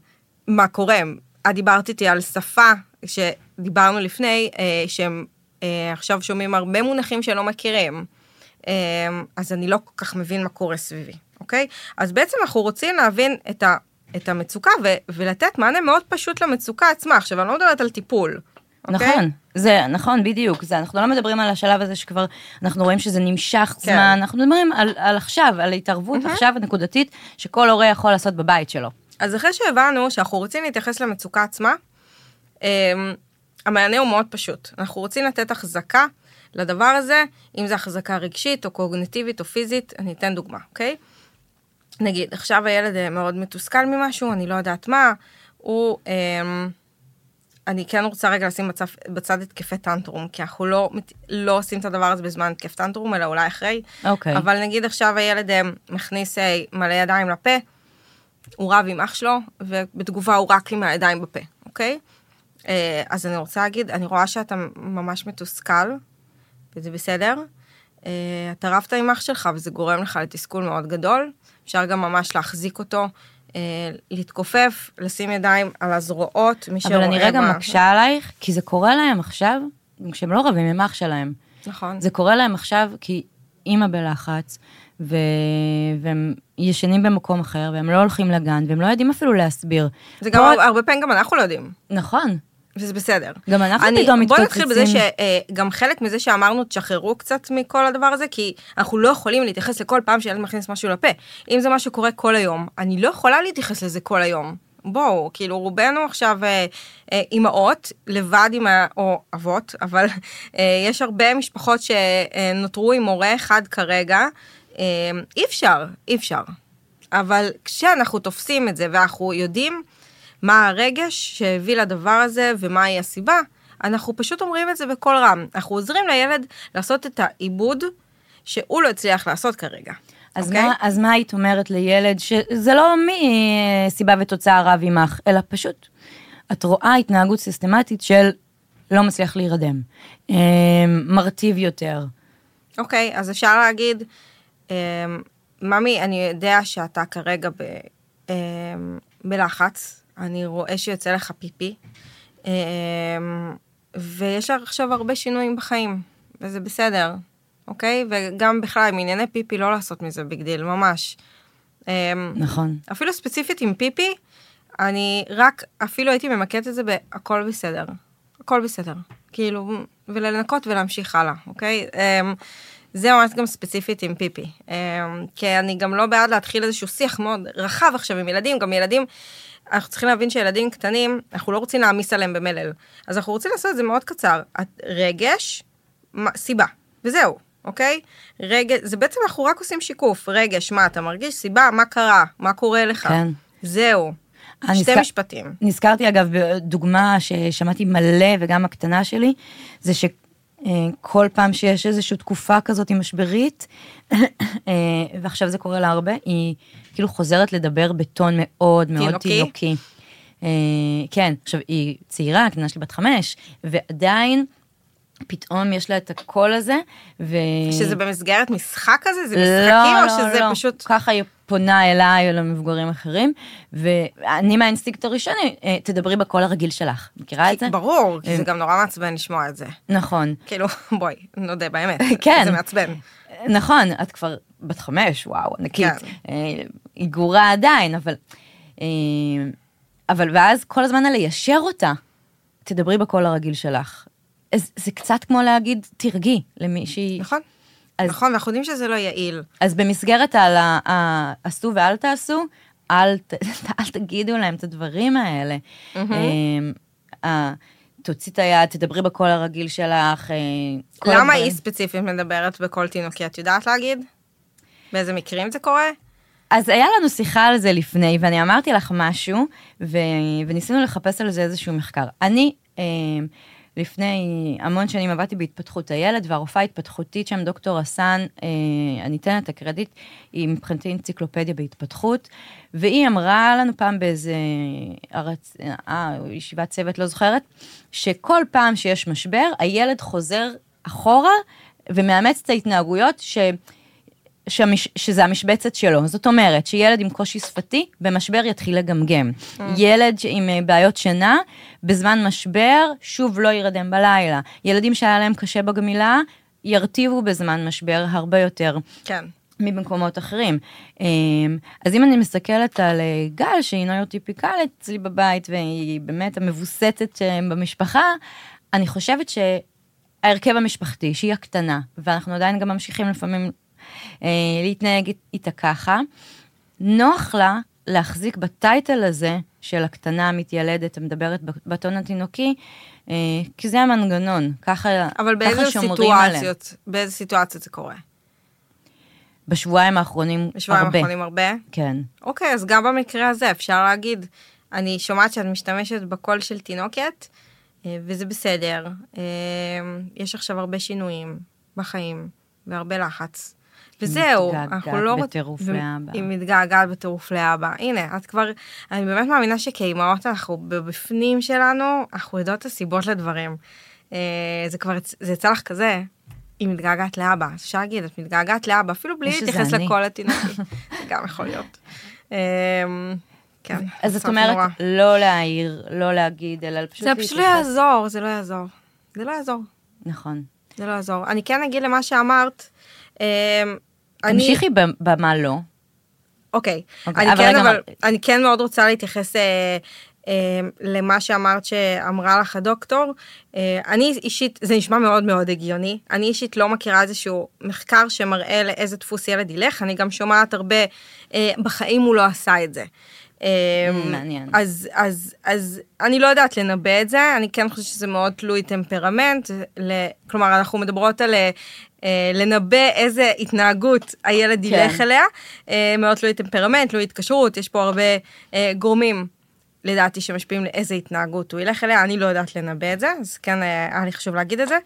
מה קורה. את דיברת איתי על שפה, שדיברנו לפני, אה, שהם אה, עכשיו שומעים הרבה מונחים שלא מכירים. אז אני לא כל כך מבין מה קורה סביבי, אוקיי? אז בעצם אנחנו רוצים להבין את, ה, את המצוקה ו, ולתת מענה מאוד פשוט למצוקה עצמה. עכשיו, אני לא מדברת על טיפול? נכון, זה נכון, בדיוק. זה, אנחנו לא מדברים על השלב הזה שכבר, אנחנו רואים שזה נמשך כן. זמן, אנחנו מדברים על, על עכשיו, על התערבות עכשיו הנקודתית, שכל הורה יכול לעשות בבית שלו. אז אחרי שהבנו שאנחנו רוצים להתייחס למצוקה עצמה, אמ, המענה הוא מאוד פשוט. אנחנו רוצים לתת החזקה לדבר הזה, אם זה החזקה רגשית או קוגניטיבית או פיזית, אני אתן דוגמה, אוקיי? נגיד, עכשיו הילד מאוד מתוסכל ממשהו, אני לא יודעת מה, הוא... אמ, אני כן רוצה רגע לשים בצד, בצד התקפי טנטרום, כי אנחנו לא, לא עושים את הדבר הזה בזמן התקף טנטרום, אלא אולי אחרי. אוקיי. אבל נגיד עכשיו הילד אה, מכניס אה, מלא ידיים לפה, הוא רב עם אח שלו, ובתגובה הוא רק עם הידיים בפה, אוקיי? אה, אז אני רוצה להגיד, אני רואה שאתה ממש מתוסכל, וזה בסדר. אתה רבת עם אח שלך וזה גורם לך לתסכול מאוד גדול. אפשר גם ממש להחזיק אותו, להתכופף, לשים ידיים על הזרועות, מי שרואה אבל אני רגע מה- מקשה עלייך, כי זה קורה להם עכשיו, גם כשהם לא רבים עם אח שלהם. נכון. זה קורה להם עכשיו כי אימא בלחץ, ו... והם ישנים במקום אחר, והם לא הולכים לגן, והם לא יודעים אפילו להסביר. זה גם פה- הרבה פעמים גם אנחנו לא יודעים, נכון. וזה בסדר. גם אנחנו אני, פתאום בוא נתחיל בזה מתפוצצים. שגם חלק מזה שאמרנו, תשחררו קצת מכל הדבר הזה, כי אנחנו לא יכולים להתייחס לכל פעם שילד מכניס משהו לפה. אם זה מה שקורה כל היום, אני לא יכולה להתייחס לזה כל היום. בואו, כאילו רובנו עכשיו אה, אה, אימהות, לבד עם ה... או אבות, אבל אה, יש הרבה משפחות שנותרו עם הורה אחד כרגע. אה, אי אפשר, אי אפשר. אבל כשאנחנו תופסים את זה ואנחנו יודעים מה הרגש שהביא לדבר הזה ומהי הסיבה, אנחנו פשוט אומרים את זה בקול רם. אנחנו עוזרים לילד לעשות את העיבוד שהוא לא הצליח לעשות כרגע. אז, אוקיי? מה, אז מה היית אומרת לילד שזה לא מסיבה ותוצאה רב עמך, אלא פשוט את רואה התנהגות סיסטמטית של לא מצליח להירדם, אה, מרטיב יותר. אוקיי, אז אפשר להגיד, אמ, ממי, אני יודע שאתה כרגע ב, אמ, בלחץ, אני רואה שיוצא לך פיפי, אמ, ויש לך עכשיו הרבה שינויים בחיים, וזה בסדר, אוקיי? וגם בכלל, עם ענייני פיפי, לא לעשות מזה big deal, ממש. אמ, נכון. אפילו ספציפית עם פיפי, אני רק, אפילו הייתי ממקדת את זה בהכל בסדר. הכל בסדר. כאילו, ולנקות ולהמשיך הלאה, אוקיי? אמ, זה ממש גם ספציפית עם פיפי. כי אני גם לא בעד להתחיל איזשהו שיח מאוד רחב עכשיו עם ילדים, גם ילדים, אנחנו צריכים להבין שילדים קטנים, אנחנו לא רוצים להעמיס עליהם במלל. אז אנחנו רוצים לעשות את זה מאוד קצר. רגש, סיבה, וזהו, אוקיי? רגש, זה בעצם אנחנו רק עושים שיקוף. רגש, מה אתה מרגיש? סיבה, מה קרה? מה קורה לך? כן. זהו. שתי נזכר- משפטים. נזכרתי אגב בדוגמה ששמעתי מלא וגם הקטנה שלי, זה שכל פעם שיש איזושהי תקופה כזאת היא משברית, <coughs> אה, ועכשיו זה קורה לה הרבה, היא כאילו חוזרת לדבר בטון מאוד מאוד תינוקי? אה, כן, עכשיו היא צעירה, הקטנה שלי בת חמש, ועדיין פתאום יש לה את הקול הזה, ו... שזה במסגרת משחק כזה? זה לא, משחקים או לא, שזה לא. פשוט... ככה היא פונה אליי או למבוגרים אחרים, ואני מהאינסטינקט הראשוני, אה, תדברי בקול הרגיל שלך. מכירה את זה? ברור, כי זה אה, גם נורא מעצבן לשמוע את זה. נכון. כאילו, <laughs> בואי, נודה באמת. <laughs> כן. זה מעצבן. נכון, את כבר בת חמש, וואו, ענקית. כן. אה, היא גורה עדיין, אבל... אה, אבל ואז כל הזמן על ליישר אותה, תדברי בקול הרגיל שלך. זה קצת כמו להגיד, תרגי למישהי. נכון. אז- נכון, ואנחנו יודעים שזה לא יעיל. אז במסגרת על ה- ה- עשו ואל תעשו, אל, <laughs> אל תגידו להם את הדברים האלה. אמ, ה- תוציא את היד, תדברי בקול הרגיל שלך. אה, למה. היא ספציפית מדברת בקול תינוקי? את יודעת להגיד? באיזה מקרים זה קורה? אז היה לנו שיחה על זה לפני, ואני אמרתי לך משהו, ו... וניסינו לחפש על זה איזשהו מחקר. אני, אה, לפני המון שנים עבדתי בהתפתחות הילד, והרופאה ההתפתחותית שם, דוקטור רסן, אה, אני אתן לה את הקרדיט, היא מבחינתי אנציקלופדיה בהתפתחות, והיא אמרה לנו פעם באיזה ארץ, אה, ישיבת צוות, לא זוכרת, שכל פעם שיש משבר, הילד חוזר אחורה ומאמץ את ההתנהגויות ש... שהמש, שזה המשבצת שלו. זאת אומרת, שילד עם קושי שפתי, במשבר יתחיל לגמגם. ילד ש- עם אה, בעיות שינה, בזמן משבר, שוב לא ירדם בלילה. ילדים שהיה להם קשה בגמילה, ירטיבו בזמן משבר הרבה יותר. כן. מבמקומות אחרים. אמ, אז אם אני מסתכלת על אה, גל, שהיא נוירוטיפיקלית אצלי בבית, והיא באמת המבוסתת אה, במשפחה, אני חושבת שההרכב המשפחתי, שהיא הקטנה, ואנחנו עדיין גם ממשיכים לפעמים אה, להתנהג איתה ככה, נוח לה להחזיק בטייטל הזה של הקטנה המתיילדת המדברת בטון התינוקי, אה, כי זה המנגנון, ככה, אבל באיזה ככה שומרים עליה. סיטואציות, באיזה סיטואציות זה קורה? בשבועיים האחרונים בשבועיים הרבה. האחרונים הרבה? כן. אוקיי, אז גם במקרה הזה אפשר להגיד, אני שומעת שאת משתמשת בקול של תינוקת, אה, וזה בסדר. אה, יש עכשיו הרבה שינויים בחיים, והרבה לחץ. וזהו, מתגעגעת אנחנו לא... רוצ- בטירוף ו- לאבא. היא מתגעגעת בטירוף לאבא. הנה, את כבר... אני באמת מאמינה שכאימהות אנחנו בפנים שלנו, אנחנו יודעות את הסיבות לדברים. אה, זה כבר, זה יצא לך כזה, היא מתגעגעת לאבא. אפשר להגיד, את מתגעגעת לאבא, אפילו בלי להתייחס. לקול התינוקי. זה גם יכול להיות. <laughs> אה, כן. אז את מצב אומרת, נורא. לא להעיר, לא להגיד, אלא פשוט זה פשוט לא יעזור, זה לא יעזור. זה לא יעזור. נכון. זה לא יעזור. אני כן אגיד למה שאמרת. אני- תמשיכי במה לא. אוקיי. אוקיי, אני אבל כן, רגע, אבל מה- אני כן מאוד רוצה להתייחס אה, אה, למה שאמרת שאמרה לך הדוקטור. אה, אני אישית, זה נשמע מאוד מאוד הגיוני. אני אישית לא מכירה איזשהו מחקר שמראה לאיזה דפוס ילד ילך. אני גם שומעת הרבה, אה, בחיים הוא לא עשה את זה. אה, מעניין. אז, אז, אז אני לא יודעת לנבא את זה, אני כן חושבת שזה מאוד תלוי טמפרמנט, ל, כלומר, אנחנו מדברות על לנבא איזה התנהגות הילד כן. ילך אליה, אה, מאוד תלוי טמפרמנט, תלוי התקשרות, יש פה הרבה אה, גורמים, לדעתי, שמשפיעים לאיזה התנהגות הוא ילך אליה, אני לא יודעת לנבא את זה, אז כן אה, היה לי חשוב להגיד את זה.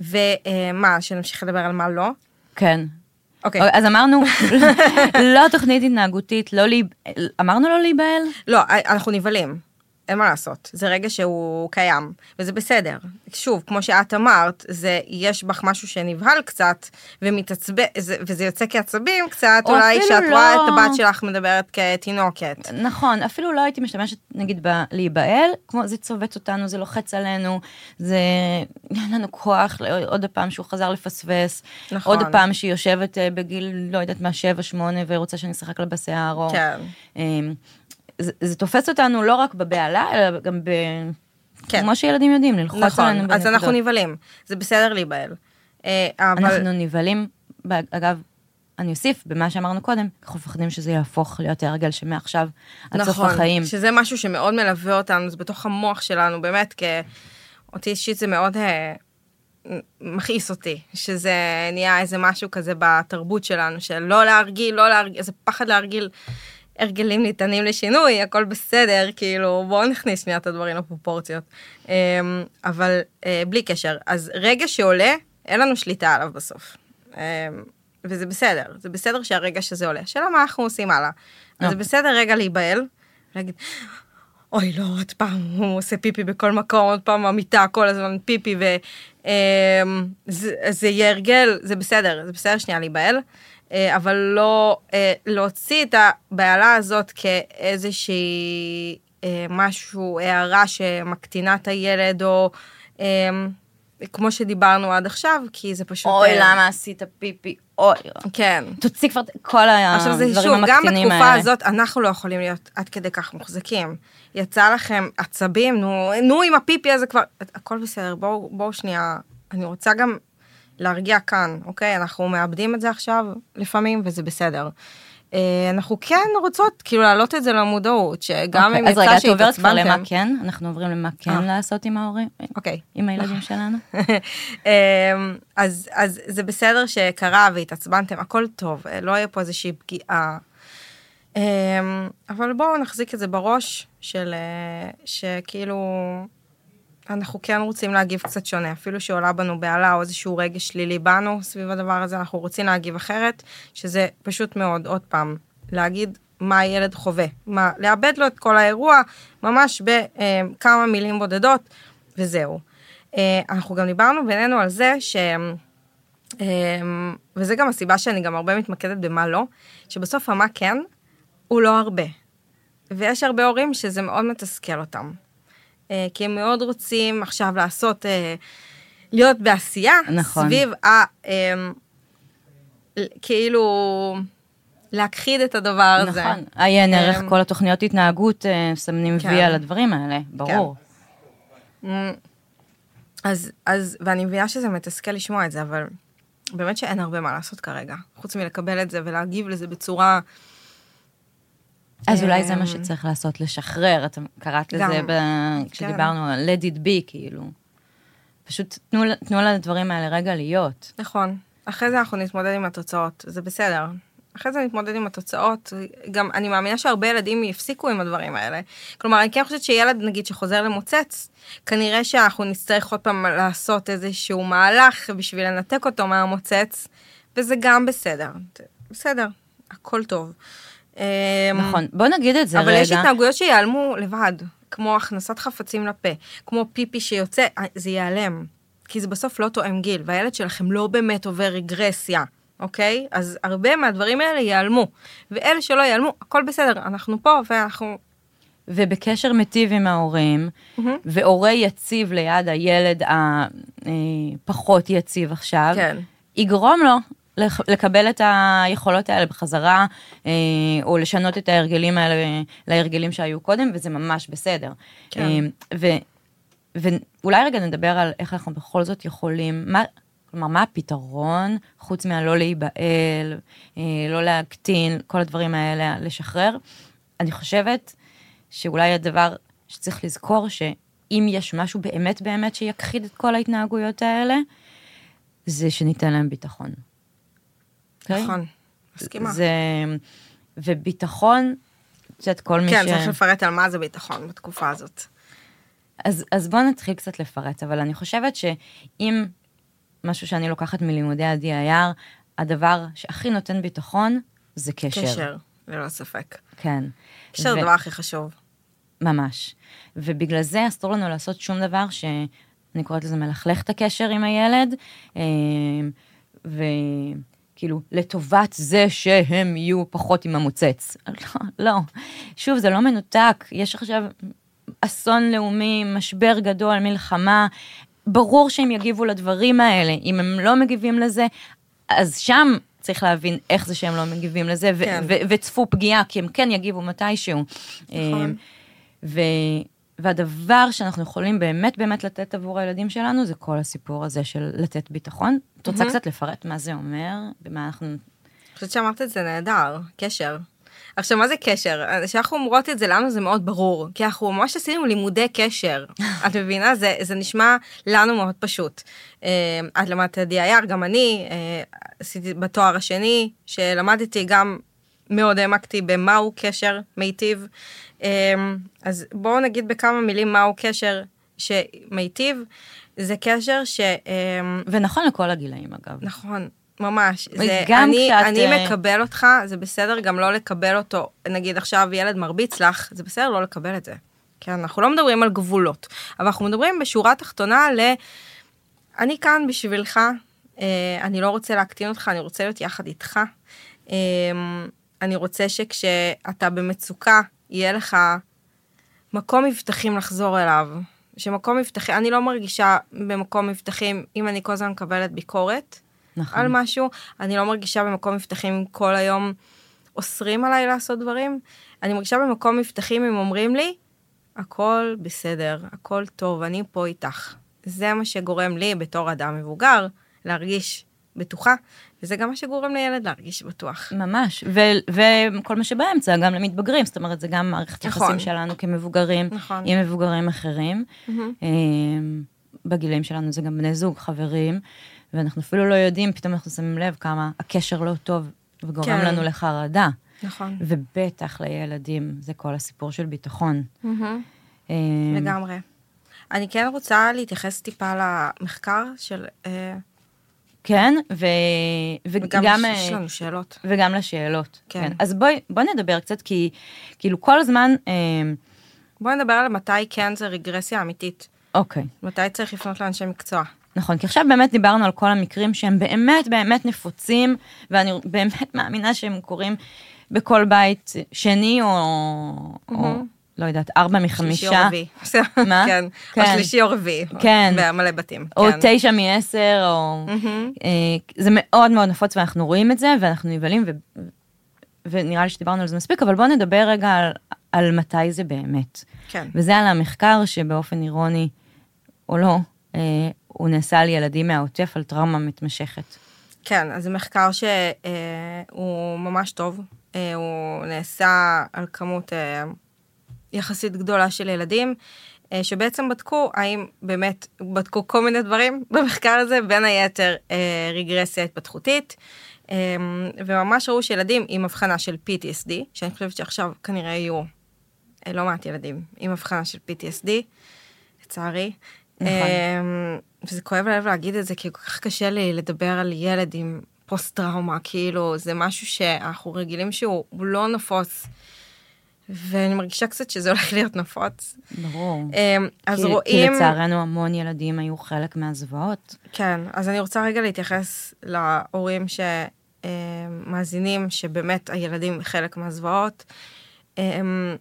ומה, שנמשיך לדבר על מה לא? כן. אוקיי. אז אמרנו, <laughs> לא תוכנית התנהגותית, לא להיב... אמרנו לא להיבהל? לא, אנחנו נבהלים. אין מה לעשות, זה רגע שהוא קיים, וזה בסדר. שוב, כמו שאת אמרת, זה, יש בך משהו שנבהל קצת, ומתעצבן, זה- וזה יוצא כעצבים קצת, או אולי שאת לא- רואה את הבת שלך מדברת כתינוקת. נכון, אפילו לא הייתי משתמשת, נגיד, בלהיבהל, כמו זה צובט אותנו, זה לוחץ עלינו, זה... <laughs> אין לנו כוח, עוד פעם שהוא חזר לפספס, נכון. עוד פעם שהיא יושבת אה, בגיל, לא יודעת מה, שבע, שמונה, ורוצה שאני אשחק לה בשיער, או... כן. זה, זה תופס אותנו לא רק בבהלה, אלא גם ב... כן. כמו שילדים יודעים, ללחוץ עלינו נכון, בנקודות. אז אנחנו נבהלים, זה בסדר להיבהל. אה, אבל... אנחנו נבהלים, אגב, אני אוסיף במה שאמרנו קודם, אנחנו מפחדים שזה יהפוך להיות הרגל שמעכשיו עד סוף נכון, החיים. שזה משהו שמאוד מלווה אותנו, זה בתוך המוח שלנו, באמת, כי אותי אישית זה מאוד אה, מכעיס אותי, שזה נהיה איזה משהו כזה בתרבות שלנו, של לא להרגיל, לא להרגיל, איזה פחד להרגיל. הרגלים ניתנים לשינוי, הכל בסדר, כאילו, בואו נכניס שנייה את הדברים לפרופורציות. אמ, אבל אה, בלי קשר, אז רגע שעולה, אין לנו שליטה עליו בסוף. אמ, וזה בסדר, זה בסדר שהרגע שזה עולה. השאלה מה אנחנו עושים הלאה. אז זה בסדר רגע להיבהל, להגיד, אוי לא, עוד פעם הוא עושה פיפי בכל מקום, עוד פעם המיטה כל הזמן פיפי, וזה יהיה הרגל, זה בסדר, זה בסדר שנייה להיבהל, אבל לא אה, להוציא את הבהלה הזאת כאיזושהי אה, משהו, הערה שמקטינה את הילד, או אה, כמו שדיברנו עד עכשיו, כי זה פשוט... אוי, אה, למה עשית פיפי? אוי, כן. תוציא כבר את כל עכשיו זה הדברים שוב, גם המקטינים בתקופה האלה. הזאת אנחנו לא יכולים להיות עד כדי כך מוחזקים. יצא לכם עצבים, נו, נו עם הפיפי הזה כבר, הכל בסדר, בואו בוא שנייה, אני רוצה גם להרגיע כאן, אוקיי? אנחנו מאבדים את זה עכשיו לפעמים, וזה בסדר. אה, אנחנו כן רוצות כאילו להעלות את זה למודעות, שגם אוקיי, אם אז רגע, יצא את עוברת כבר למה שהתעצבנתם. כן? אנחנו עוברים למה כן אה. לעשות עם ההורים, אוקיי. עם הילדים שלנו? <laughs> אמ, אז, אז זה בסדר שקרה והתעצבנתם, הכל טוב, לא יהיה פה איזושהי פגיעה. אמ, אבל בואו נחזיק את זה בראש של אה, שכאילו אנחנו כן רוצים להגיב קצת שונה, אפילו שעולה בנו בהלה או איזשהו רגש שלילי בנו סביב הדבר הזה, אנחנו רוצים להגיב אחרת, שזה פשוט מאוד, עוד פעם, להגיד מה הילד חווה, מה, לאבד לו את כל האירוע ממש בכמה מילים בודדות, וזהו. אה, אנחנו גם דיברנו בינינו על זה ש... אמ, וזה גם הסיבה שאני גם הרבה מתמקדת במה לא, שבסוף המה כן הוא לא הרבה. ויש הרבה הורים שזה מאוד מתסכל אותם. אה, כי הם מאוד רוצים עכשיו לעשות, אה, להיות בעשייה, נכון. סביב ה... אמ, כאילו, להכחיד את הדבר הזה. נכון, עיין ערך אמ, כל התוכניות התנהגות אה, מסמנים כן. וי על הדברים האלה, ברור. אמ, אז, אז, ואני מבינה שזה מתסכל לשמוע את זה, אבל באמת שאין הרבה מה לעשות כרגע, חוץ מלקבל את זה ולהגיב לזה בצורה... אז אולי זה מה אמ, שצריך לעשות, לשחרר, את קראת לזה ב- כשדיברנו על let it be, כאילו. פשוט תנו לדברים האלה רגע להיות. נכון. אחרי זה אנחנו נתמודד עם התוצאות, זה בסדר. אחרי זה נתמודד עם התוצאות. גם אני מאמינה שהרבה ילדים יפסיקו עם הדברים האלה. כלומר, אני כן חושבת שילד, נגיד, שחוזר למוצץ, כנראה שאנחנו נצטרך עוד פעם לעשות איזשהו מהלך בשביל לנתק אותו מהמוצץ, וזה גם בסדר. בסדר, הכל טוב. אמ, נכון, בוא נגיד את זה אבל רגע. יש התנהגויות שיעלמו לבד, כמו הכנסת חפצים לפה, כמו פיפי שיוצא, אה, זה ייעלם. כי זה בסוף לא תואם גיל, והילד שלכם לא באמת עובר רגרסיה, אוקיי? אז הרבה מהדברים האלה ייעלמו. ואלה שלא ייעלמו, הכל בסדר, אנחנו פה ואנחנו... ובקשר מיטיב עם ההורים, מהמם. והורה יציב ליד הילד הפחות יציב עכשיו, כן. יגרום לו לקבל את היכולות האלה בחזרה, אה, או לשנות את ההרגלים האלה להרגלים שהיו קודם, וזה ממש בסדר. כן. אה, ו- ואולי רגע נדבר על איך אנחנו בכל זאת יכולים, מה, כלומר, מה הפתרון, חוץ מהלא להיבהל, אה, לא להקטין, כל הדברים האלה, לשחרר. אני חושבת שאולי הדבר שצריך לזכור, שאם יש משהו באמת באמת שיכחיד את כל ההתנהגויות האלה, זה שניתן להם ביטחון. אוקיי? נכון, מסכימה. זה... וביטחון, את יודעת, כל מי כן, ש... צריך לפרט על מה זה ביטחון בתקופה הזאת. אז, אז בואו נתחיל קצת לפרט, אבל אני חושבת שאם משהו שאני לוקחת מלימודי ה-DIR, הדבר שהכי נותן ביטחון זה קשר. קשר, ללא ספק. כן. קשר זה ו- הדבר הכי חשוב. ממש. ובגלל זה אסור לנו לעשות שום דבר שאני קוראת לזה מלכלך את הקשר עם הילד, אה, וכאילו, לטובת זה שהם יהיו פחות עם המוצץ. <laughs> לא, לא. שוב, זה לא מנותק, יש עכשיו אסון לאומי, משבר גדול, מלחמה. ברור שהם יגיבו לדברים האלה. אם הם לא מגיבים לזה, אז שם צריך להבין איך זה שהם לא מגיבים לזה, ו- כן. ו- וצפו פגיעה, כי הם כן יגיבו מתישהו. נכון. ו... והדבר שאנחנו יכולים באמת באמת לתת עבור הילדים שלנו, זה כל הסיפור הזה של לתת ביטחון. את רוצה מהמם. קצת לפרט מה זה אומר? במה אנחנו... אני חושבת שאמרת את זה נהדר, קשר. עכשיו, מה זה קשר? כשאנחנו אומרות את זה, לנו זה מאוד ברור, כי אנחנו ממש עשינו לימודי קשר. <laughs> את מבינה? זה, זה נשמע לנו מאוד פשוט. אה, את למדת DIR, גם אני אה, עשיתי בתואר השני, שלמדתי גם מאוד העמקתי במהו קשר מיטיב. אה, אז בואו נגיד בכמה מילים מהו קשר שמיטיב. זה קשר ש... אה, ונכון לכל הגילאים, אגב. נכון, ממש. זה, גם אני, כשאת, אני אה, מקבל אותך, זה בסדר גם לא לקבל אותו. נגיד עכשיו ילד מרביץ לך, זה בסדר לא לקבל את זה. כן, אנחנו לא מדברים על גבולות, אבל אנחנו מדברים בשורה התחתונה ל... אני כאן בשבילך, אה, אני לא רוצה להקטין אותך, אני רוצה להיות יחד איתך. אה, אני רוצה שכשאתה במצוקה, יהיה לך מקום מבטחים לחזור אליו. שמקום מבטחים, אני לא מרגישה במקום מבטחים, אם אני כל הזמן מקבלת ביקורת, נכון. על משהו, אני לא מרגישה במקום מבטחים כל היום אוסרים עליי לעשות דברים. אני מרגישה במקום מבטחים אם אומרים לי, הכל בסדר, הכל טוב, אני פה איתך. זה מה שגורם לי בתור אדם מבוגר להרגיש בטוחה, וזה גם מה שגורם לילד להרגיש בטוח. ממש, ו- וכל מה שבאמצע, גם למתבגרים, זאת אומרת, זה גם מערכת נכון. יחסים שלנו כמבוגרים, נכון. עם מבוגרים אחרים. אה, בגילים שלנו זה גם בני זוג, חברים, ואנחנו אפילו לא יודעים, פתאום אנחנו שמים לב כמה הקשר לא טוב וגורם כן. לנו לחרדה. נכון. ובטח לילדים, זה כל הסיפור של ביטחון. אה, לגמרי. אני כן רוצה להתייחס טיפה למחקר של... אה, כן, ו... וגם וגם... יש אה, לנו שאלות. וגם לשאלות. כן. כן. אז בואי, בואי נדבר קצת, כי כאילו כל הזמן, אה, בואי נדבר על מתי כן זה רגרסיה אמיתית. אוקיי, מתי צריך לפנות לאנשי מקצוע. נכון, כי עכשיו באמת דיברנו על כל המקרים שהם באמת באמת נפוצים, ואני באמת מאמינה שהם קורים בכל בית שני, או, או לא יודעת, ארבע שלישי או מחמישה, רביעי. <laughs> מה? כן. או כן. שלישי או רביעי. כן. במלא בתים. או כן. תשע מעשר, או... אה, זה מאוד מאוד נפוץ ואנחנו רואים את זה, ואנחנו נבהלים, ו... ונראה לי שדיברנו על זה מספיק, אבל בואו נדבר רגע על, על מתי זה באמת. כן. וזה על המחקר שבאופן אירוני, או לא, אה, הוא נעשה על ילדים מהעוטף על טראומה מתמשכת. כן, אז זה מחקר שהוא ממש טוב. אה, הוא נעשה על כמות אה, יחסית גדולה של ילדים, אה, שבעצם בדקו האם באמת, בדקו כל מיני דברים <laughs> במחקר הזה, בין היתר אה, רגרסיה התפתחותית, אה, וממש ראו שילדים עם הבחנה של PTSD, שאני חושבת שעכשיו כנראה יהיו אה, לא מעט ילדים עם הבחנה של PTSD, לצערי. נכון. אמ, וזה כואב לב להגיד את זה, כי כל כך קשה לי לדבר על ילד עם פוסט-טראומה, כאילו, זה משהו שאנחנו רגילים שהוא הוא לא נפוץ. ואני מרגישה קצת שזה הולך להיות נפוץ. ברור. אמ, אז כי, רואים... כי לצערנו המון ילדים היו חלק מהזוועות. כן, אז אני רוצה רגע להתייחס להורים שמאזינים, שבאמת הילדים חלק מהזוועות. אמ,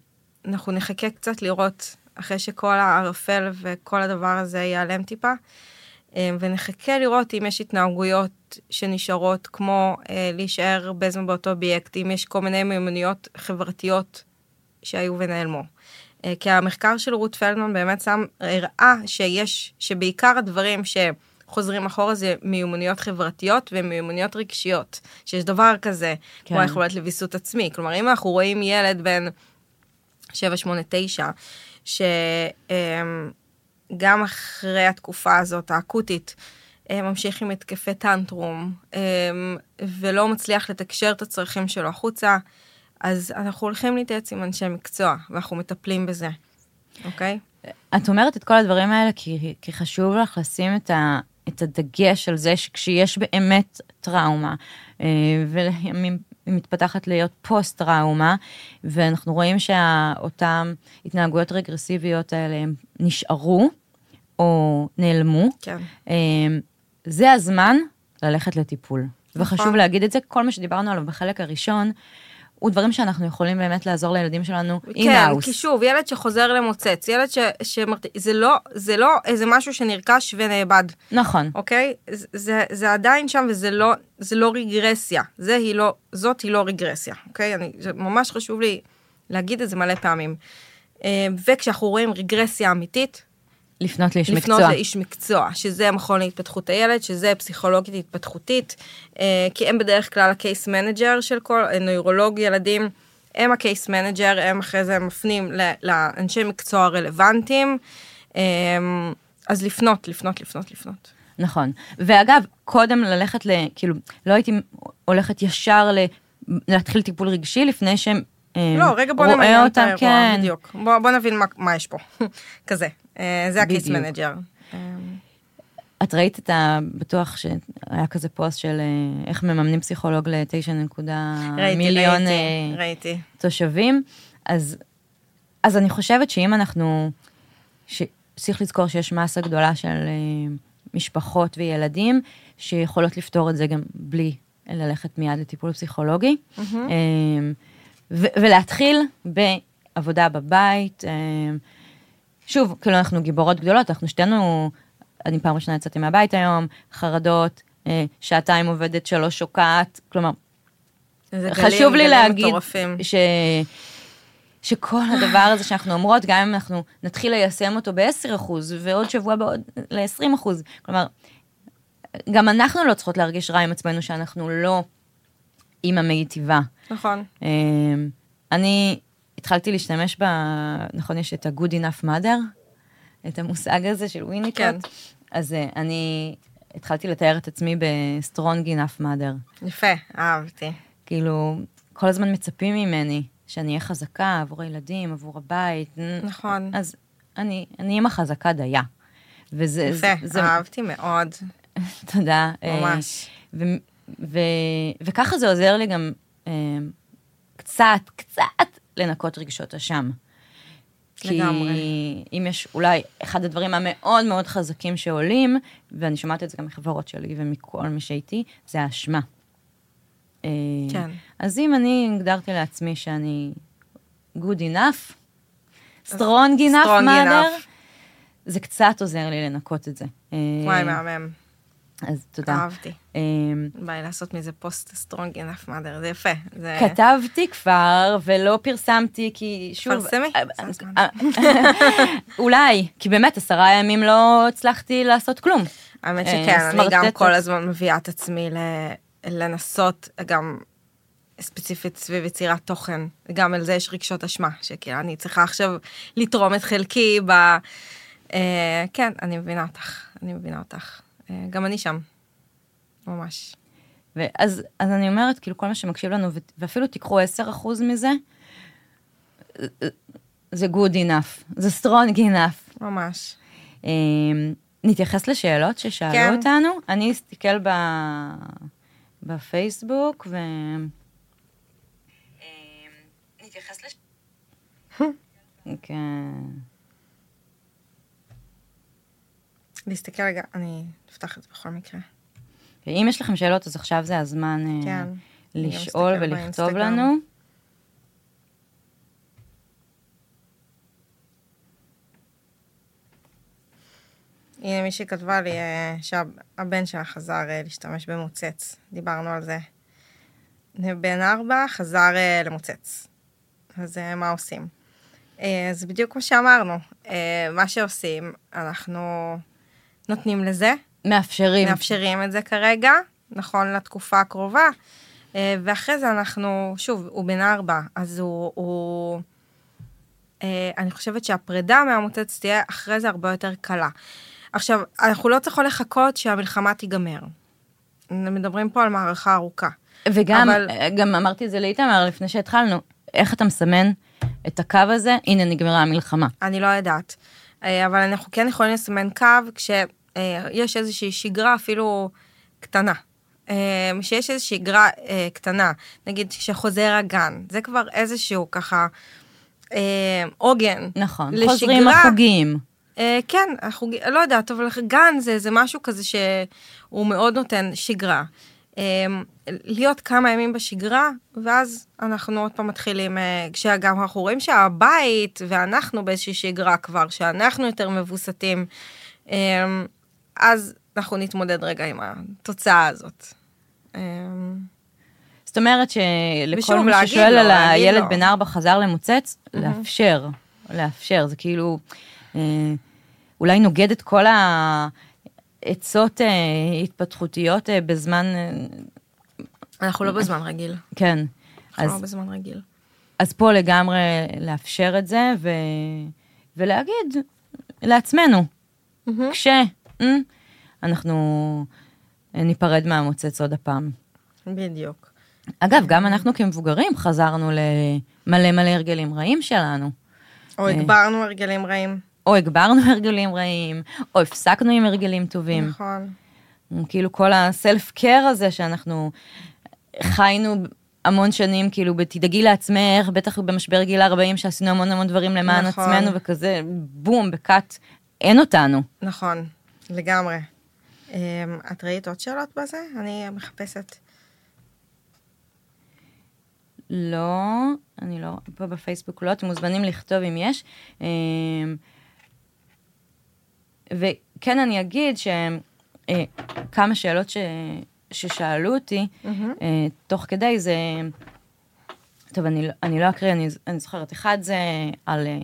אנחנו נחכה קצת לראות, אחרי שכל הערפל וכל הדבר הזה ייעלם טיפה, אמ, ונחכה לראות אם יש התנהגויות שנשארות, כמו אה, להישאר הרבה זמן באותו אובייקט, אם יש כל מיני מיומנויות חברתיות שהיו ונעלמו. אה, כי המחקר של רות פלדמן באמת שם, הראה שיש, שבעיקר הדברים שחוזרים אחורה זה מיומנויות חברתיות ומיומנויות רגשיות, שיש דבר כזה, כן. כמו. היכולת לוויסות עצמי. כלומר, אם אנחנו רואים ילד בן 7, 8, 9, שגם אחרי התקופה הזאת, האקוטית, אה, ממשיך עם התקפי טנטרום, אה, ולא מצליח לתקשר את הצרכים שלו החוצה, אז אנחנו הולכים להתייעץ עם אנשי מקצוע, ואנחנו מטפלים בזה, אוקיי? את אומרת את כל הדברים האלה כי, כי חשוב לך לשים את, ה, את הדגש על זה שכשיש באמת טראומה, אה, ולימים היא מתפתחת להיות פוסט-טראומה, ואנחנו רואים שאותן התנהגויות רגרסיביות האלה הם נשארו, או נעלמו, כן. אה, זה הזמן ללכת לטיפול. נכון. וחשוב להגיד את זה, כל מה שדיברנו עליו בחלק הראשון, הוא דברים שאנחנו יכולים באמת לעזור לילדים שלנו כן, in-house. כי שוב, ילד שחוזר למוצץ, ילד ש... שמרט... זה, לא, זה לא איזה משהו שנרכש ונאבד, נכון. אוקיי? זה, זה, זה עדיין שם וזה לא, זה לא רגרסיה. זה היא לא, זאת היא לא רגרסיה, אוקיי? אני, זה ממש חשוב לי להגיד את זה מלא פעמים. אה, וכשאנחנו רואים רגרסיה אמיתית, לפנות לאיש לפנות מקצוע. לאיש מקצוע, שזה המכון להתפתחות הילד, שזה פסיכולוגית התפתחותית, אה, כי הם בדרך כלל ה case manager של כל, אה, נוירולוג ילדים, הם ה case manager, הם אחרי זה מפנים לאנשי מקצוע הרלוונטיים, אה, אז לפנות, לפנות, לפנות, לפנות. נכון. ואגב, קודם ללכת ל... כאילו, לא הייתי הולכת ישר ל... להתחיל טיפול רגשי לפני שהם... לא, רגע בוא נמיין את האירוע, כן. בדיוק. בוא, בוא נבין מה, מה יש פה, <laughs> כזה. אה, זה ה case בדיוק. manager. אה, את ראית את ה... בטוח שהיה כזה פוסט של אה, איך מממנים פסיכולוג לתשע נקודה ראיתי, מיליון ראיתי, ראיתי. תושבים, אז, אז אני חושבת שאם אנחנו, ש- צריך לזכור שיש מסה גדולה של משפחות וילדים שיכולות לפתור את זה גם בלי ללכת מיד לטיפול פסיכולוגי, ו- ולהתחיל בעבודה בבית. שוב, כאילו אנחנו גיבורות גדולות, אנחנו שתינו, אני פעם ראשונה יצאתי מהבית היום, חרדות, אה, שעתיים עובדת, שלוש שוקעת, כלומר, חשוב גלים, לי גלים להגיד מטורפים. ש... שכל הדבר הזה שאנחנו אומרות, גם אם אנחנו נתחיל ליישם אותו ב-10% ועוד שבוע בעוד ל-20%, כלומר, גם אנחנו לא צריכות להרגיש רע עם עצמנו שאנחנו לא אימא מיטיבה. נכון. אה, אני התחלתי להשתמש ב... נכון, יש את ה-good enough mother, את המושג הזה של וויניקוט. כן. אז אה, אני התחלתי לתאר את עצמי ב-strong enough mother. יפה, אהבתי. כאילו, כל הזמן מצפים ממני שאני אהיה חזקה עבור הילדים, עבור הבית. נכון. אז אני, אני אימא חזקה דייה. וזה... יפה, זה, אהבתי מאוד. <laughs> תודה. אה, ממש. ו, ו, וככה זה עוזר לי גם אה, קצת, קצת לנקות רגשות אשם. לגמרי. כי אם יש אולי אחד הדברים המאוד מאוד חזקים שעולים, ואני שומעת את זה גם מחברות שלי ומכל מי שאיתי, זה האשמה. אה, כן. אז אם אני הגדרתי לעצמי שאני good enough, strong enough strong mother, enough. זה קצת עוזר לי לנקות את זה. אה, וואי, מהמם. אז תודה. אהבתי. אה, בא לי לעשות מזה פוסט strong enough mother, זה יפה. זה... כתבתי כבר ולא פרסמתי כי שוב... פרסמי. אה, הזמן. אה, אולי, כי באמת עשרה ימים לא הצלחתי לעשות כלום. האמת אה, שכן, אני גם. כל הזמן מביאה את עצמי ל- לנסות, גם ספציפית סביב יצירת תוכן, גם על זה יש רגשות אשמה, שכאילו אני צריכה עכשיו לתרום את חלקי ב... אה, כן, אני מבינה אותך, אני מבינה אותך. אה, גם אני שם, ממש. ואז אז אני אומרת, כאילו, כל מה שמקשיב לנו, ו- ואפילו תיקחו 10% מזה, זה good enough, זה strong enough. ממש. אה, נתייחס לשאלות ששאלו כן. אותנו. אני אסתכל ב... בפייסבוק ו... נתייחס לש... כן. להסתכל רגע, אני אפתח את זה בכל מקרה. ואם יש לכם שאלות, אז עכשיו זה הזמן אה, כן. לשאול ולכתוב. לנו. הנה מישהי כתבה לי אה, שהבן שלה חזר אה, להשתמש במוצץ, דיברנו על זה. בן ארבע חזר למוצץ. אז מה עושים? אז בדיוק כמו שאמרנו, מה שעושים, אנחנו נותנים לזה, מאפשרים. מאפשרים את זה כרגע, נכון לתקופה הקרובה, אה, ואחרי זה אנחנו, שוב, הוא בן ארבע, אז הוא... הוא אה, אני חושבת שהפרידה מהמוצץ תהיה אחרי זה הרבה יותר קלה. עכשיו, אנחנו לא צריכות לחכות שהמלחמה תיגמר. מדברים פה על מערכה ארוכה. וגם, אבל- גם אמרתי את זה לאיתמר לפני שהתחלנו, איך אתה מסמן את הקו הזה? הנה, נגמרה המלחמה. אני לא יודעת. אה, אבל אנחנו כן יכולים לסמן קו כשיש איזושהי שגרה אפילו קטנה. אה, שיש איזושהי שגרה אה, קטנה, נגיד כשחוזר הגן, זה כבר איזשהו ככה אה, עוגן. נכון. לשגרה. חוזרים החוגים. אה, כן, החוג... לא יודעת, אבל גן זה, זה משהו כזה שהוא מאוד נותן שגרה. אה, להיות כמה ימים בשגרה, ואז אנחנו עוד פעם מתחילים, אה, כשגם אנחנו רואים שהבית ואנחנו באיזושהי שגרה כבר, שאנחנו יותר מבוסתים, אה, אז אנחנו נתמודד רגע עם התוצאה הזאת. אה, זאת אומרת שלכל מי ששואל לו, על הילד לו. בן ארבע חזר למוצץ, לאפשר, לאפשר, זה כאילו, אה, אולי נוגד את כל העצות אה, התפתחותיות אה, בזמן, אה, אנחנו לא בזמן רגיל. כן. אנחנו אז לא בזמן רגיל. אז פה לגמרי לאפשר את זה, ו... ולהגיד לעצמנו, כש... אה, אנחנו ניפרד מהמוצץ עוד הפעם. בדיוק. אגב, גם אנחנו כמבוגרים חזרנו למלא מלא הרגלים רעים שלנו. או הגברנו הרגלים רעים. או הגברנו <laughs> הרגלים רעים, או הפסקנו עם הרגלים טובים. נכון. כאילו כל הסלף קר הזה שאנחנו חיינו המון שנים, כאילו, בתדאגי לעצמך, בטח במשבר גיל 40, שעשינו המון המון דברים למען נכון. עצמנו, וכזה, בום, בקאט, אין אותנו. נכון, לגמרי. אמ, את ראית עוד שאלות בזה? אני מחפשת. לא, אני לא, פה בפייסבוק לא, אתם מוזמנים לכתוב אם יש. אמ, וכן, אני אגיד שכמה שאלות ש, ששאלו אותי, אה, תוך כדי זה, טוב, אני, לא- אני לא אקריא, אני, אני זוכרת, אחד זה על, אה,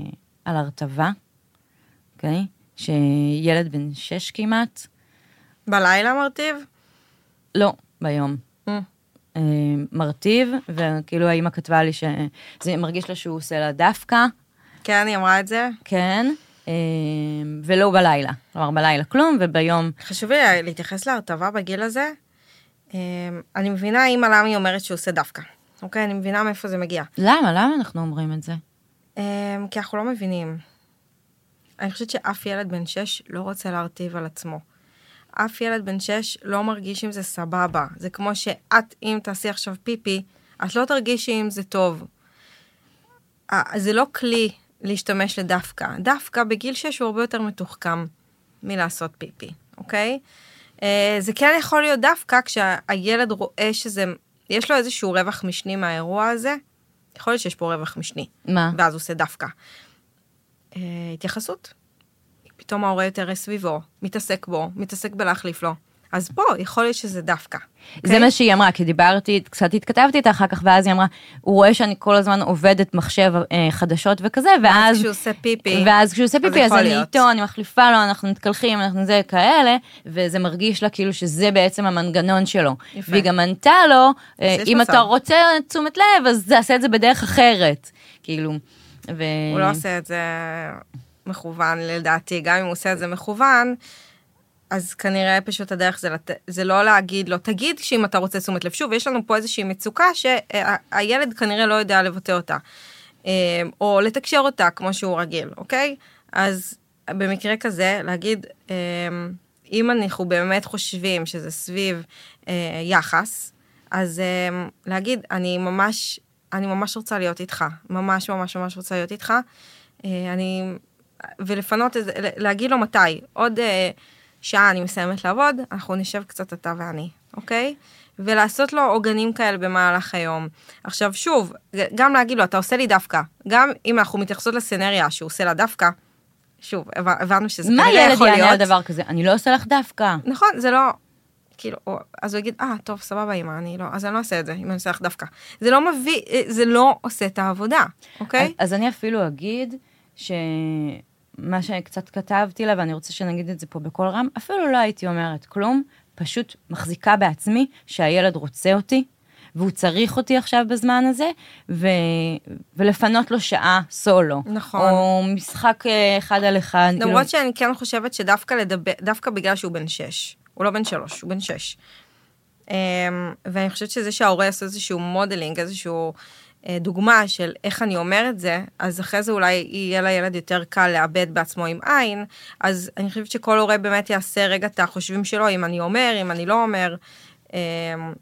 על הרטבה, אוקיי? שילד בן שש כמעט, בלילה מרטיב? לא, ביום. Mm. אה, מרטיב, וכאילו האימא כתבה לי שזה מרגיש לה שהוא עושה לה דווקא, כן, היא אמרה את זה. כן, אה, ולא בלילה. כלומר, בלילה כלום, וביום... חשוב לי להתייחס להרטבה בגיל הזה. אה, אני מבינה אימא למה היא אומרת שהוא עושה דווקא. אוקיי? אני מבינה מאיפה זה מגיע. למה? למה אנחנו אומרים את זה? כי אנחנו לא מבינים. אני חושבת שאף ילד בן שש לא רוצה להרטיב על עצמו. אף ילד בן שש לא מרגיש עם זה סבבה. זה כמו שאת, אם תעשי עכשיו פיפי, את לא תרגישי עם זה טוב. זה לא כלי להשתמש לדווקא. דווקא בגיל שש הוא הרבה יותר מתוחכם מלעשות פיפי, אוקיי? אה, זה כן יכול להיות דווקא כשהילד רואה שזה, יש לו איזשהו רווח משני מהאירוע הזה, יכול להיות שיש פה רווח משני, מה? ואז הוא עושה דווקא. אה, התייחסות. פתאום ההורה יותר סביבו, מתעסק בו, מתעסק בלהחליף לו. אז פה, יכול להיות שזה דווקא. זה אוקיי? מה שהיא אמרה, כי דיברתי, קצת התכתבתי איתה אחר כך, ואז היא אמרה, הוא רואה שאני כל הזמן עובדת מחשב אה, חדשות וכזה, ואז... כשהוא עושה פיפי. ואז כשהוא עושה אז פיפי, אז יכול אני. איתו, אני מחליפה לו, אנחנו מתקלחים, אנחנו זה כאלה, וזה מרגיש לה כאילו שזה בעצם המנגנון שלו. יפה. והיא גם ענתה לו, אה, אם מצב. אתה רוצה תשומת לב, אז תעשה את זה בדרך אחרת. כאילו, ו... הוא לא עושה את זה מכוון לדעתי, גם אם הוא עושה את זה מכוון, אז כנראה פשוט הדרך זה, לת... זה לא להגיד לו, תגיד שאם אתה רוצה תשומת לב. שוב, יש לנו פה איזושהי מצוקה שהילד כנראה לא יודע לבטא אותה, אה, או לתקשר אותה כמו שהוא רגיל, אוקיי? אז במקרה כזה, להגיד, אה, אם אנחנו באמת חושבים שזה סביב אה, יחס, אז אה, להגיד, אני ממש, אני ממש רוצה להיות איתך, ממש ממש ממש רוצה להיות איתך. אה, אני, ולפנות, את זה, להגיד לו מתי, עוד אה, שעה אני מסיימת לעבוד, אנחנו נשב קצת אתה ואני, אוקיי? ולעשות לו עוגנים כאלה במהלך היום. עכשיו שוב, גם להגיד לו, אתה עושה לי דווקא, גם אם אנחנו מתייחסות לסצנריה שהוא עושה לה דווקא, שוב, הבנ- הבנו שזה מה כנראה ילד יכול יענה על להיות. דבר כזה? אני לא עושה לך דווקא. נכון, זה לא, כאילו, או- אז הוא יגיד, אה, טוב, סבבה, אמא, אני לא, אז אני לא אעשה את זה, אם אני אעשה לך דווקא. זה לא מביא, זה לא עושה את העבודה, אוקיי? אז, אז אני אפילו אגיד שמה שקצת כתבתי לה, ואני רוצה שנגיד את זה פה בקול רם, אפילו לא הייתי אומרת כלום, פשוט מחזיקה בעצמי שהילד רוצה אותי, והוא צריך אותי עכשיו בזמן הזה, ו... ולפנות לו שעה סולו. נכון. או משחק אה, אחד על אחד. למרות כאילו, שאני כן חושבת שדווקא לדבר, דווקא בגלל שהוא בן שש, הוא לא בן שלוש, הוא בן שש. אמ, ואני חושבת שזה שההורה יעשה איזשהו modeling, איזשהו אה, דוגמה של איך אני אומר את זה, אז אחרי זה אולי יהיה לילד יותר קל לעבד בעצמו עם עין, אז אני חושבת שכל הורה באמת יעשה רגע את החושבים שלו, אם אני אומר, אם אני לא אומר. אמ,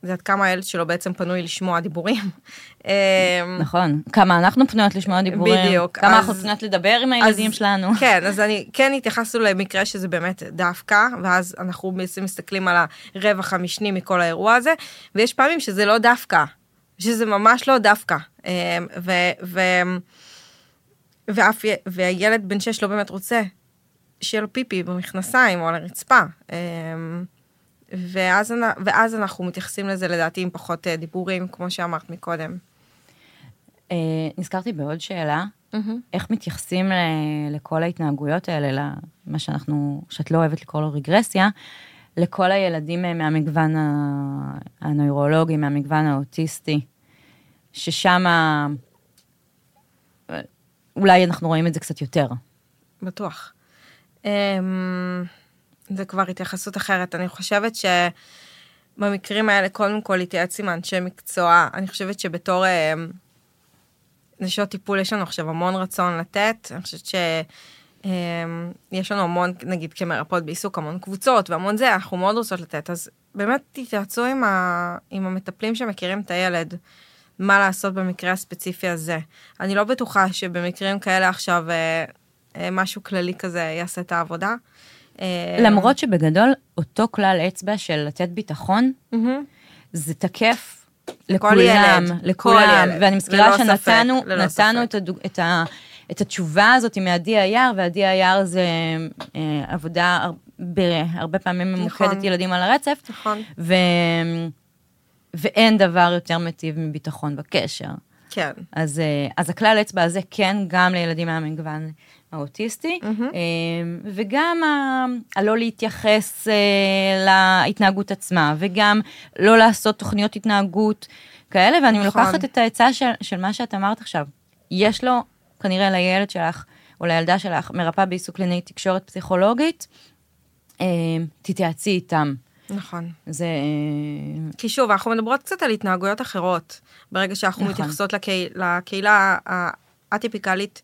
זה עד כמה הילד שלו בעצם פנוי לשמוע דיבורים. אמ, נכון. כמה אנחנו פנויות לשמוע דיבורים. בדיוק, כמה אז- אנחנו פנויות לדבר עם הילדים אז- שלנו. <laughs> כן, אז אני, כן התייחסנו למקרה שזה באמת דווקא, ואז אנחנו בעצם מסתכלים על הרווח המשני מכל האירוע הזה, ויש פעמים שזה לא דווקא, שזה ממש לא דווקא. אמ, ו, ו, ואף, והילד בן שש לא באמת רוצה שיהיה לו פיפי במכנסיים או על הרצפה. ואז, ואז אנחנו מתייחסים לזה לדעתי עם פחות אה, דיבורים, כמו שאמרת מקודם. אה, נזכרתי בעוד שאלה, איך מתייחסים ל- לכל ההתנהגויות האלה, למה שאנחנו, שאת לא אוהבת לקרוא לו רגרסיה, לכל הילדים אה, מהמגוון הנוירולוגי, מהמגוון האוטיסטי, ששם אולי אנחנו רואים את זה קצת יותר. בטוח. אמ, זה כבר התייחסות אחרת. אני חושבת שבמקרים האלה, קודם כל להתייעץ עם אנשי מקצוע. אני חושבת שבתור אמ, נשות טיפול יש לנו עכשיו המון רצון לתת. אני חושבת שיש לנו המון, נגיד כמרפאות בעיסוק, המון קבוצות והמון זה, אנחנו מאוד רוצות לתת. אז באמת תתייעצו עם, ה, עם המטפלים שמכירים את הילד. מה לעשות במקרה הספציפי הזה. אני לא בטוחה שבמקרים כאלה עכשיו אה, אה, משהו כללי כזה יעשה את העבודה. אה, למרות שבגדול, אותו כלל אצבע של לתת ביטחון. זה תקף לכולם, ילד, לכולם. ילד, ואני מזכירה שנתנו ספק, נתנו. את, הדוג, את, ה, את התשובה הזאת ועדי היער זה אה, עבודה הר- בהרבה פעמים ממוקדת נכון. ילדים על הרצף, נכון. ו, ואין דבר יותר מיטיב מביטחון בקשר. כן. אז, אה, אז הכלל אצבע הזה כן גם לילדים מהמגוון האוטיסטי, מהמם. אה, וגם ה- הלא להתייחס אה, להתנהגות עצמה, וגם לא לעשות תוכניות התנהגות כאלה, ואני נכון. לוקחת את העצה של, של מה שאת אמרת עכשיו. יש לו, כנראה לילד שלך, או לילדה שלך, מרפאה בעיסוק קלינאי תקשורת פסיכולוגית, תתייעצי איתם. נכון. זה... אה, כי שוב, אנחנו מדברות קצת על התנהגויות אחרות, ברגע שאנחנו נכון. מתייחסות לקהיל, לקהילה האטיפיקלית,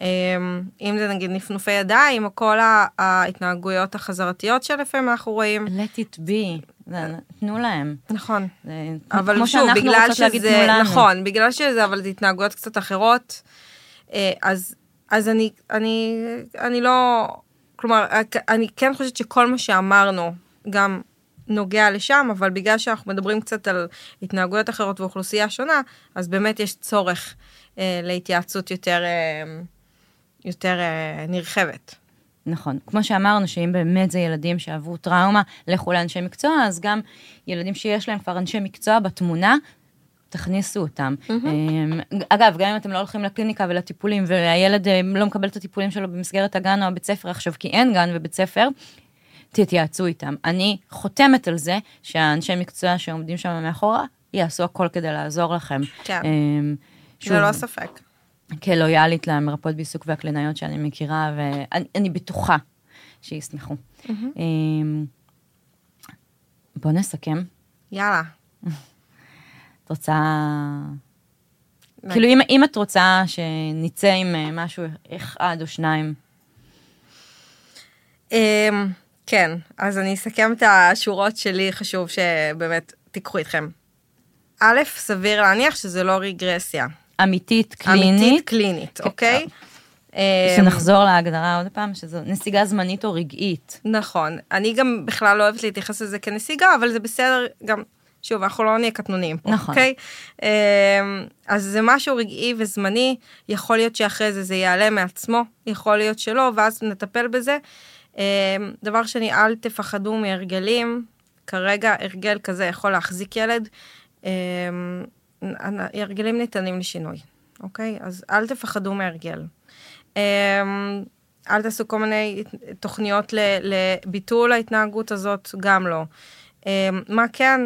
אמ, אם זה נגיד נפנופי ידיים, או כל ההתנהגויות החזרתיות שלפעמים אנחנו רואים. let it be, תנו להם. נכון. זה אבל שוב, בגלל שזה. נכון, בגלל שזה, אבל זה התנהגויות קצת אחרות, אה, אז, אז אני, אני, אני לא, כלומר, אני כן חושבת שכל מה שאמרנו, גם נוגע לשם, אבל בגלל שאנחנו מדברים קצת על התנהגויות אחרות ואוכלוסייה שונה, אז באמת יש צורך אה, להתייעצות יותר, אה, יותר אה, נרחבת. נכון. כמו שאמרנו, שאם באמת זה ילדים שעברו טראומה, לכו לאנשי מקצוע, אז גם ילדים שיש להם כבר אנשי מקצוע בתמונה, תכניסו אותם. אמ, אגב, גם אם אתם לא הולכים לקליניקה ולטיפולים, והילד אה, לא מקבל את הטיפולים שלו במסגרת הגן או הבית ספר עכשיו, כי אין גן ובית ספר, תתייעצו איתם. אני חותמת על זה שהאנשי מקצוע שעומדים שם מאחורה, יעשו הכל כדי לעזור לכם. כן. אמ, שוב, ללא ספק. כלויאלית למרפאות בעיסוק והקלינאיות שאני מכירה, ואני אני בטוחה שישמחו. אמ, בוא נסכם. יאללה. את רוצה... כאילו, אם, אם את רוצה שנצא עם אה, משהו אחד או שניים, אמ, כן, אז אני אסכם את השורות שלי, חשוב שבאמת תיקחו איתכם. א', סביר להניח שזה לא רגרסיה. אמיתית, קלינית, אמיתית קלינית, אוקיי? אמ, שנחזור להגדרה עוד פעם, שזו נסיגה זמנית או רגעית. נכון. אני גם בכלל לא אוהבת להתייחס לזה כנסיגה, אבל זה בסדר גם, שוב, אנחנו לא נהיה קטנוניים פה, נכון. אוקיי? אמ, אז זה משהו רגעי וזמני, יכול להיות שאחרי זה זה ייעלם מעצמו, יכול להיות שלא, ואז נטפל בזה. אמ, דבר שני, אל תפחדו מהרגלים, כרגע הרגל כזה יכול להחזיק ילד. אמ, הרגלים ניתנים לשינוי, אוקיי? אז אל תפחדו מהרגל. אמ, אל תעשו כל מיני תוכניות לביטול ההתנהגות הזאת, גם לא. מה כן?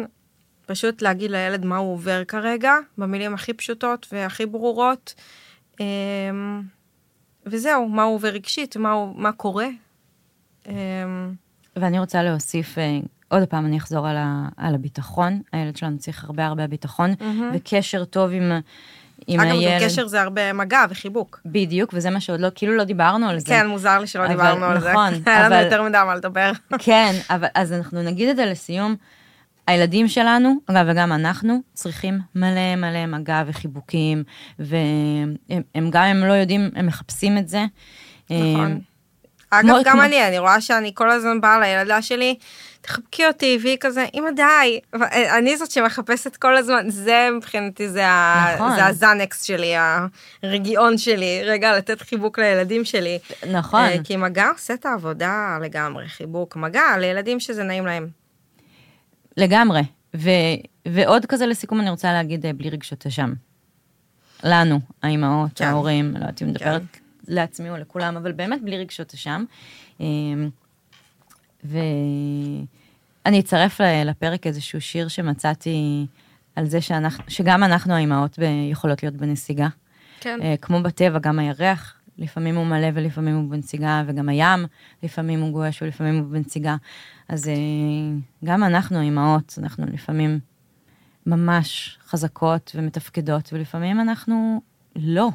פשוט להגיד לילד מה הוא עובר כרגע, במילים הכי פשוטות והכי ברורות. וזהו, מה הוא עובר רגשית, מה, הוא, מה קורה. אמ, ואני רוצה להוסיף, אה, עוד פעם, אני אחזור על, ה, על הביטחון. הילד שלנו צריך הרבה הרבה ביטחון, וקשר טוב עם, עם אגב, הילד. גם קשר זה הרבה מגע וחיבוק. בדיוק, וזה מה שעוד לא, כאילו לא דיברנו על זה. כן, מוזר לי שלא אבל- דיברנו על זה. נכון, <laughs> היה לנו אבל- יותר מדי מה לדבר. <laughs> כן, אבל אז אנחנו נגיד את זה לסיום. הילדים שלנו, אגב, וגם אנחנו, צריכים מלא מלא מגע וחיבוקים, והם הם גם הם לא יודעים, הם מחפשים את זה. נכון. אגב, גם אני, אני רואה שאני כל הזמן באה לילדה שלי, תחבקי אותי, והיא כזה, אמא די. אני זאת שמחפשת כל הזמן, זה מבחינתי, זה, ה... נכון. זה הזנקס שלי, הרגיעון שלי, רגע, לתת חיבוק לילדים שלי. נכון, אה, כי מגע עושה את העבודה לגמרי, חיבוק, מגע לילדים שזה נעים להם. לגמרי. ו, ועוד כזה לסיכום, אני רוצה להגיד אה, בלי רגשות אשם. לנו, האימהות, כן. ההורים, לא יודעת אם מדברת כן. לעצמי או לכולם, אבל באמת בלי רגשות אשם. אמ, ואני אצרף לפרק איזשהו שיר שמצאתי על זה שאנחנו, שגם אנחנו האימהות יכולות להיות בנסיגה. כן. אה, כמו בטבע, גם הירח, לפעמים הוא מלא ולפעמים הוא בנסיגה, וגם הים, לפעמים הוא גועש ולפעמים הוא בנסיגה. אז אה, גם אנחנו האימהות, אנחנו לפעמים ממש חזקות ומתפקדות, ולפעמים אנחנו לא,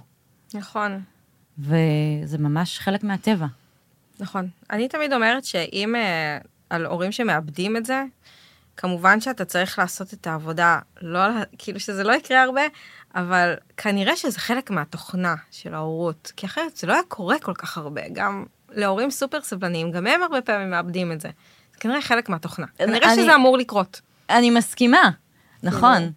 נכון. וזה ממש חלק מהטבע. נכון. אני תמיד אומרת שאם אה, על הורים שמאבדים את זה, כמובן שאתה צריך לעשות את העבודה, לא, כאילו שזה לא יקרה הרבה, אבל כנראה שזה חלק מהתוכנה של ההורות, כי אחרת זה לא היה קורה כל כך הרבה, גם להורים סופר סבלניים, גם הם הרבה פעמים מאבדים את זה. זה כנראה חלק מהתוכנה. כנראה אני- שזה אמור לקרות. אני מסכימה, נכון.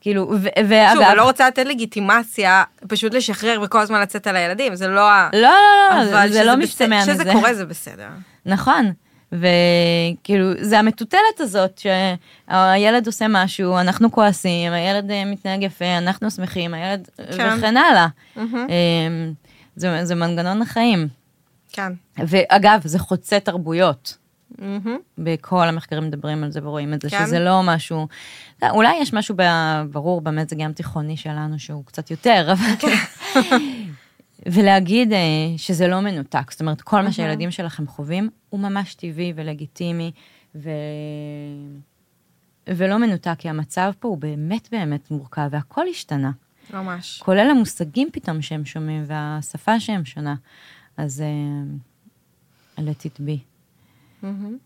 כאילו, ו- שוב, ואגב... אני לא רוצה לתת לגיטימציה, פשוט לשחרר וכל הזמן לצאת על הילדים, זה לא ה... לא, לא, לא, אבל זה לא משתמע מזה. שזה קורה זה בסדר. נכון, וכאילו, זה המטוטלת הזאת, שהילד עושה משהו, אנחנו כועסים, הילד אה, מתנהג יפה, אנחנו שמחים, הילד... כן. וכן הלאה. אמ, זה, זה מנגנון החיים. כן. ואגב, זה חוצה תרבויות. מהמם. בכל המחקרים מדברים על זה ורואים את זה, כן. שזה לא משהו... אולי יש משהו ברור במזג הים תיכוני שלנו שהוא קצת יותר, אבל... כן. <laughs> ולהגיד אה, שזה לא מנותק, זאת אומרת, כל מה שהילדים שלכם חווים הוא ממש טבעי ולגיטימי, ו... ולא מנותק, כי המצב פה הוא באמת באמת מורכב, והכל השתנה. ממש. כולל המושגים פתאום שהם שומעים, והשפה שהם שונה. אז uh, let it be. מהמם.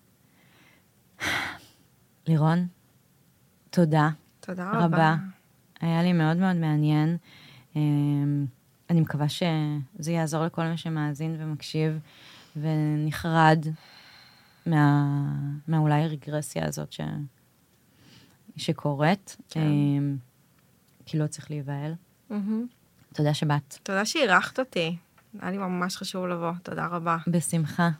<sighs> לירון, תודה תודה רבה. רבה. היה לי מאוד מאוד מעניין. אמ, אני מקווה שזה יעזור לכל מי שמאזין ומקשיב ונחרד מה, מהאולי הרגרסיה הזאת ש, שקורית, כן. אמ, כי לא צריך להיבהל. מהמם. תודה שבאת. תודה שאירחת אותי. היה לי ממש חשוב לבוא. תודה רבה. בשמחה.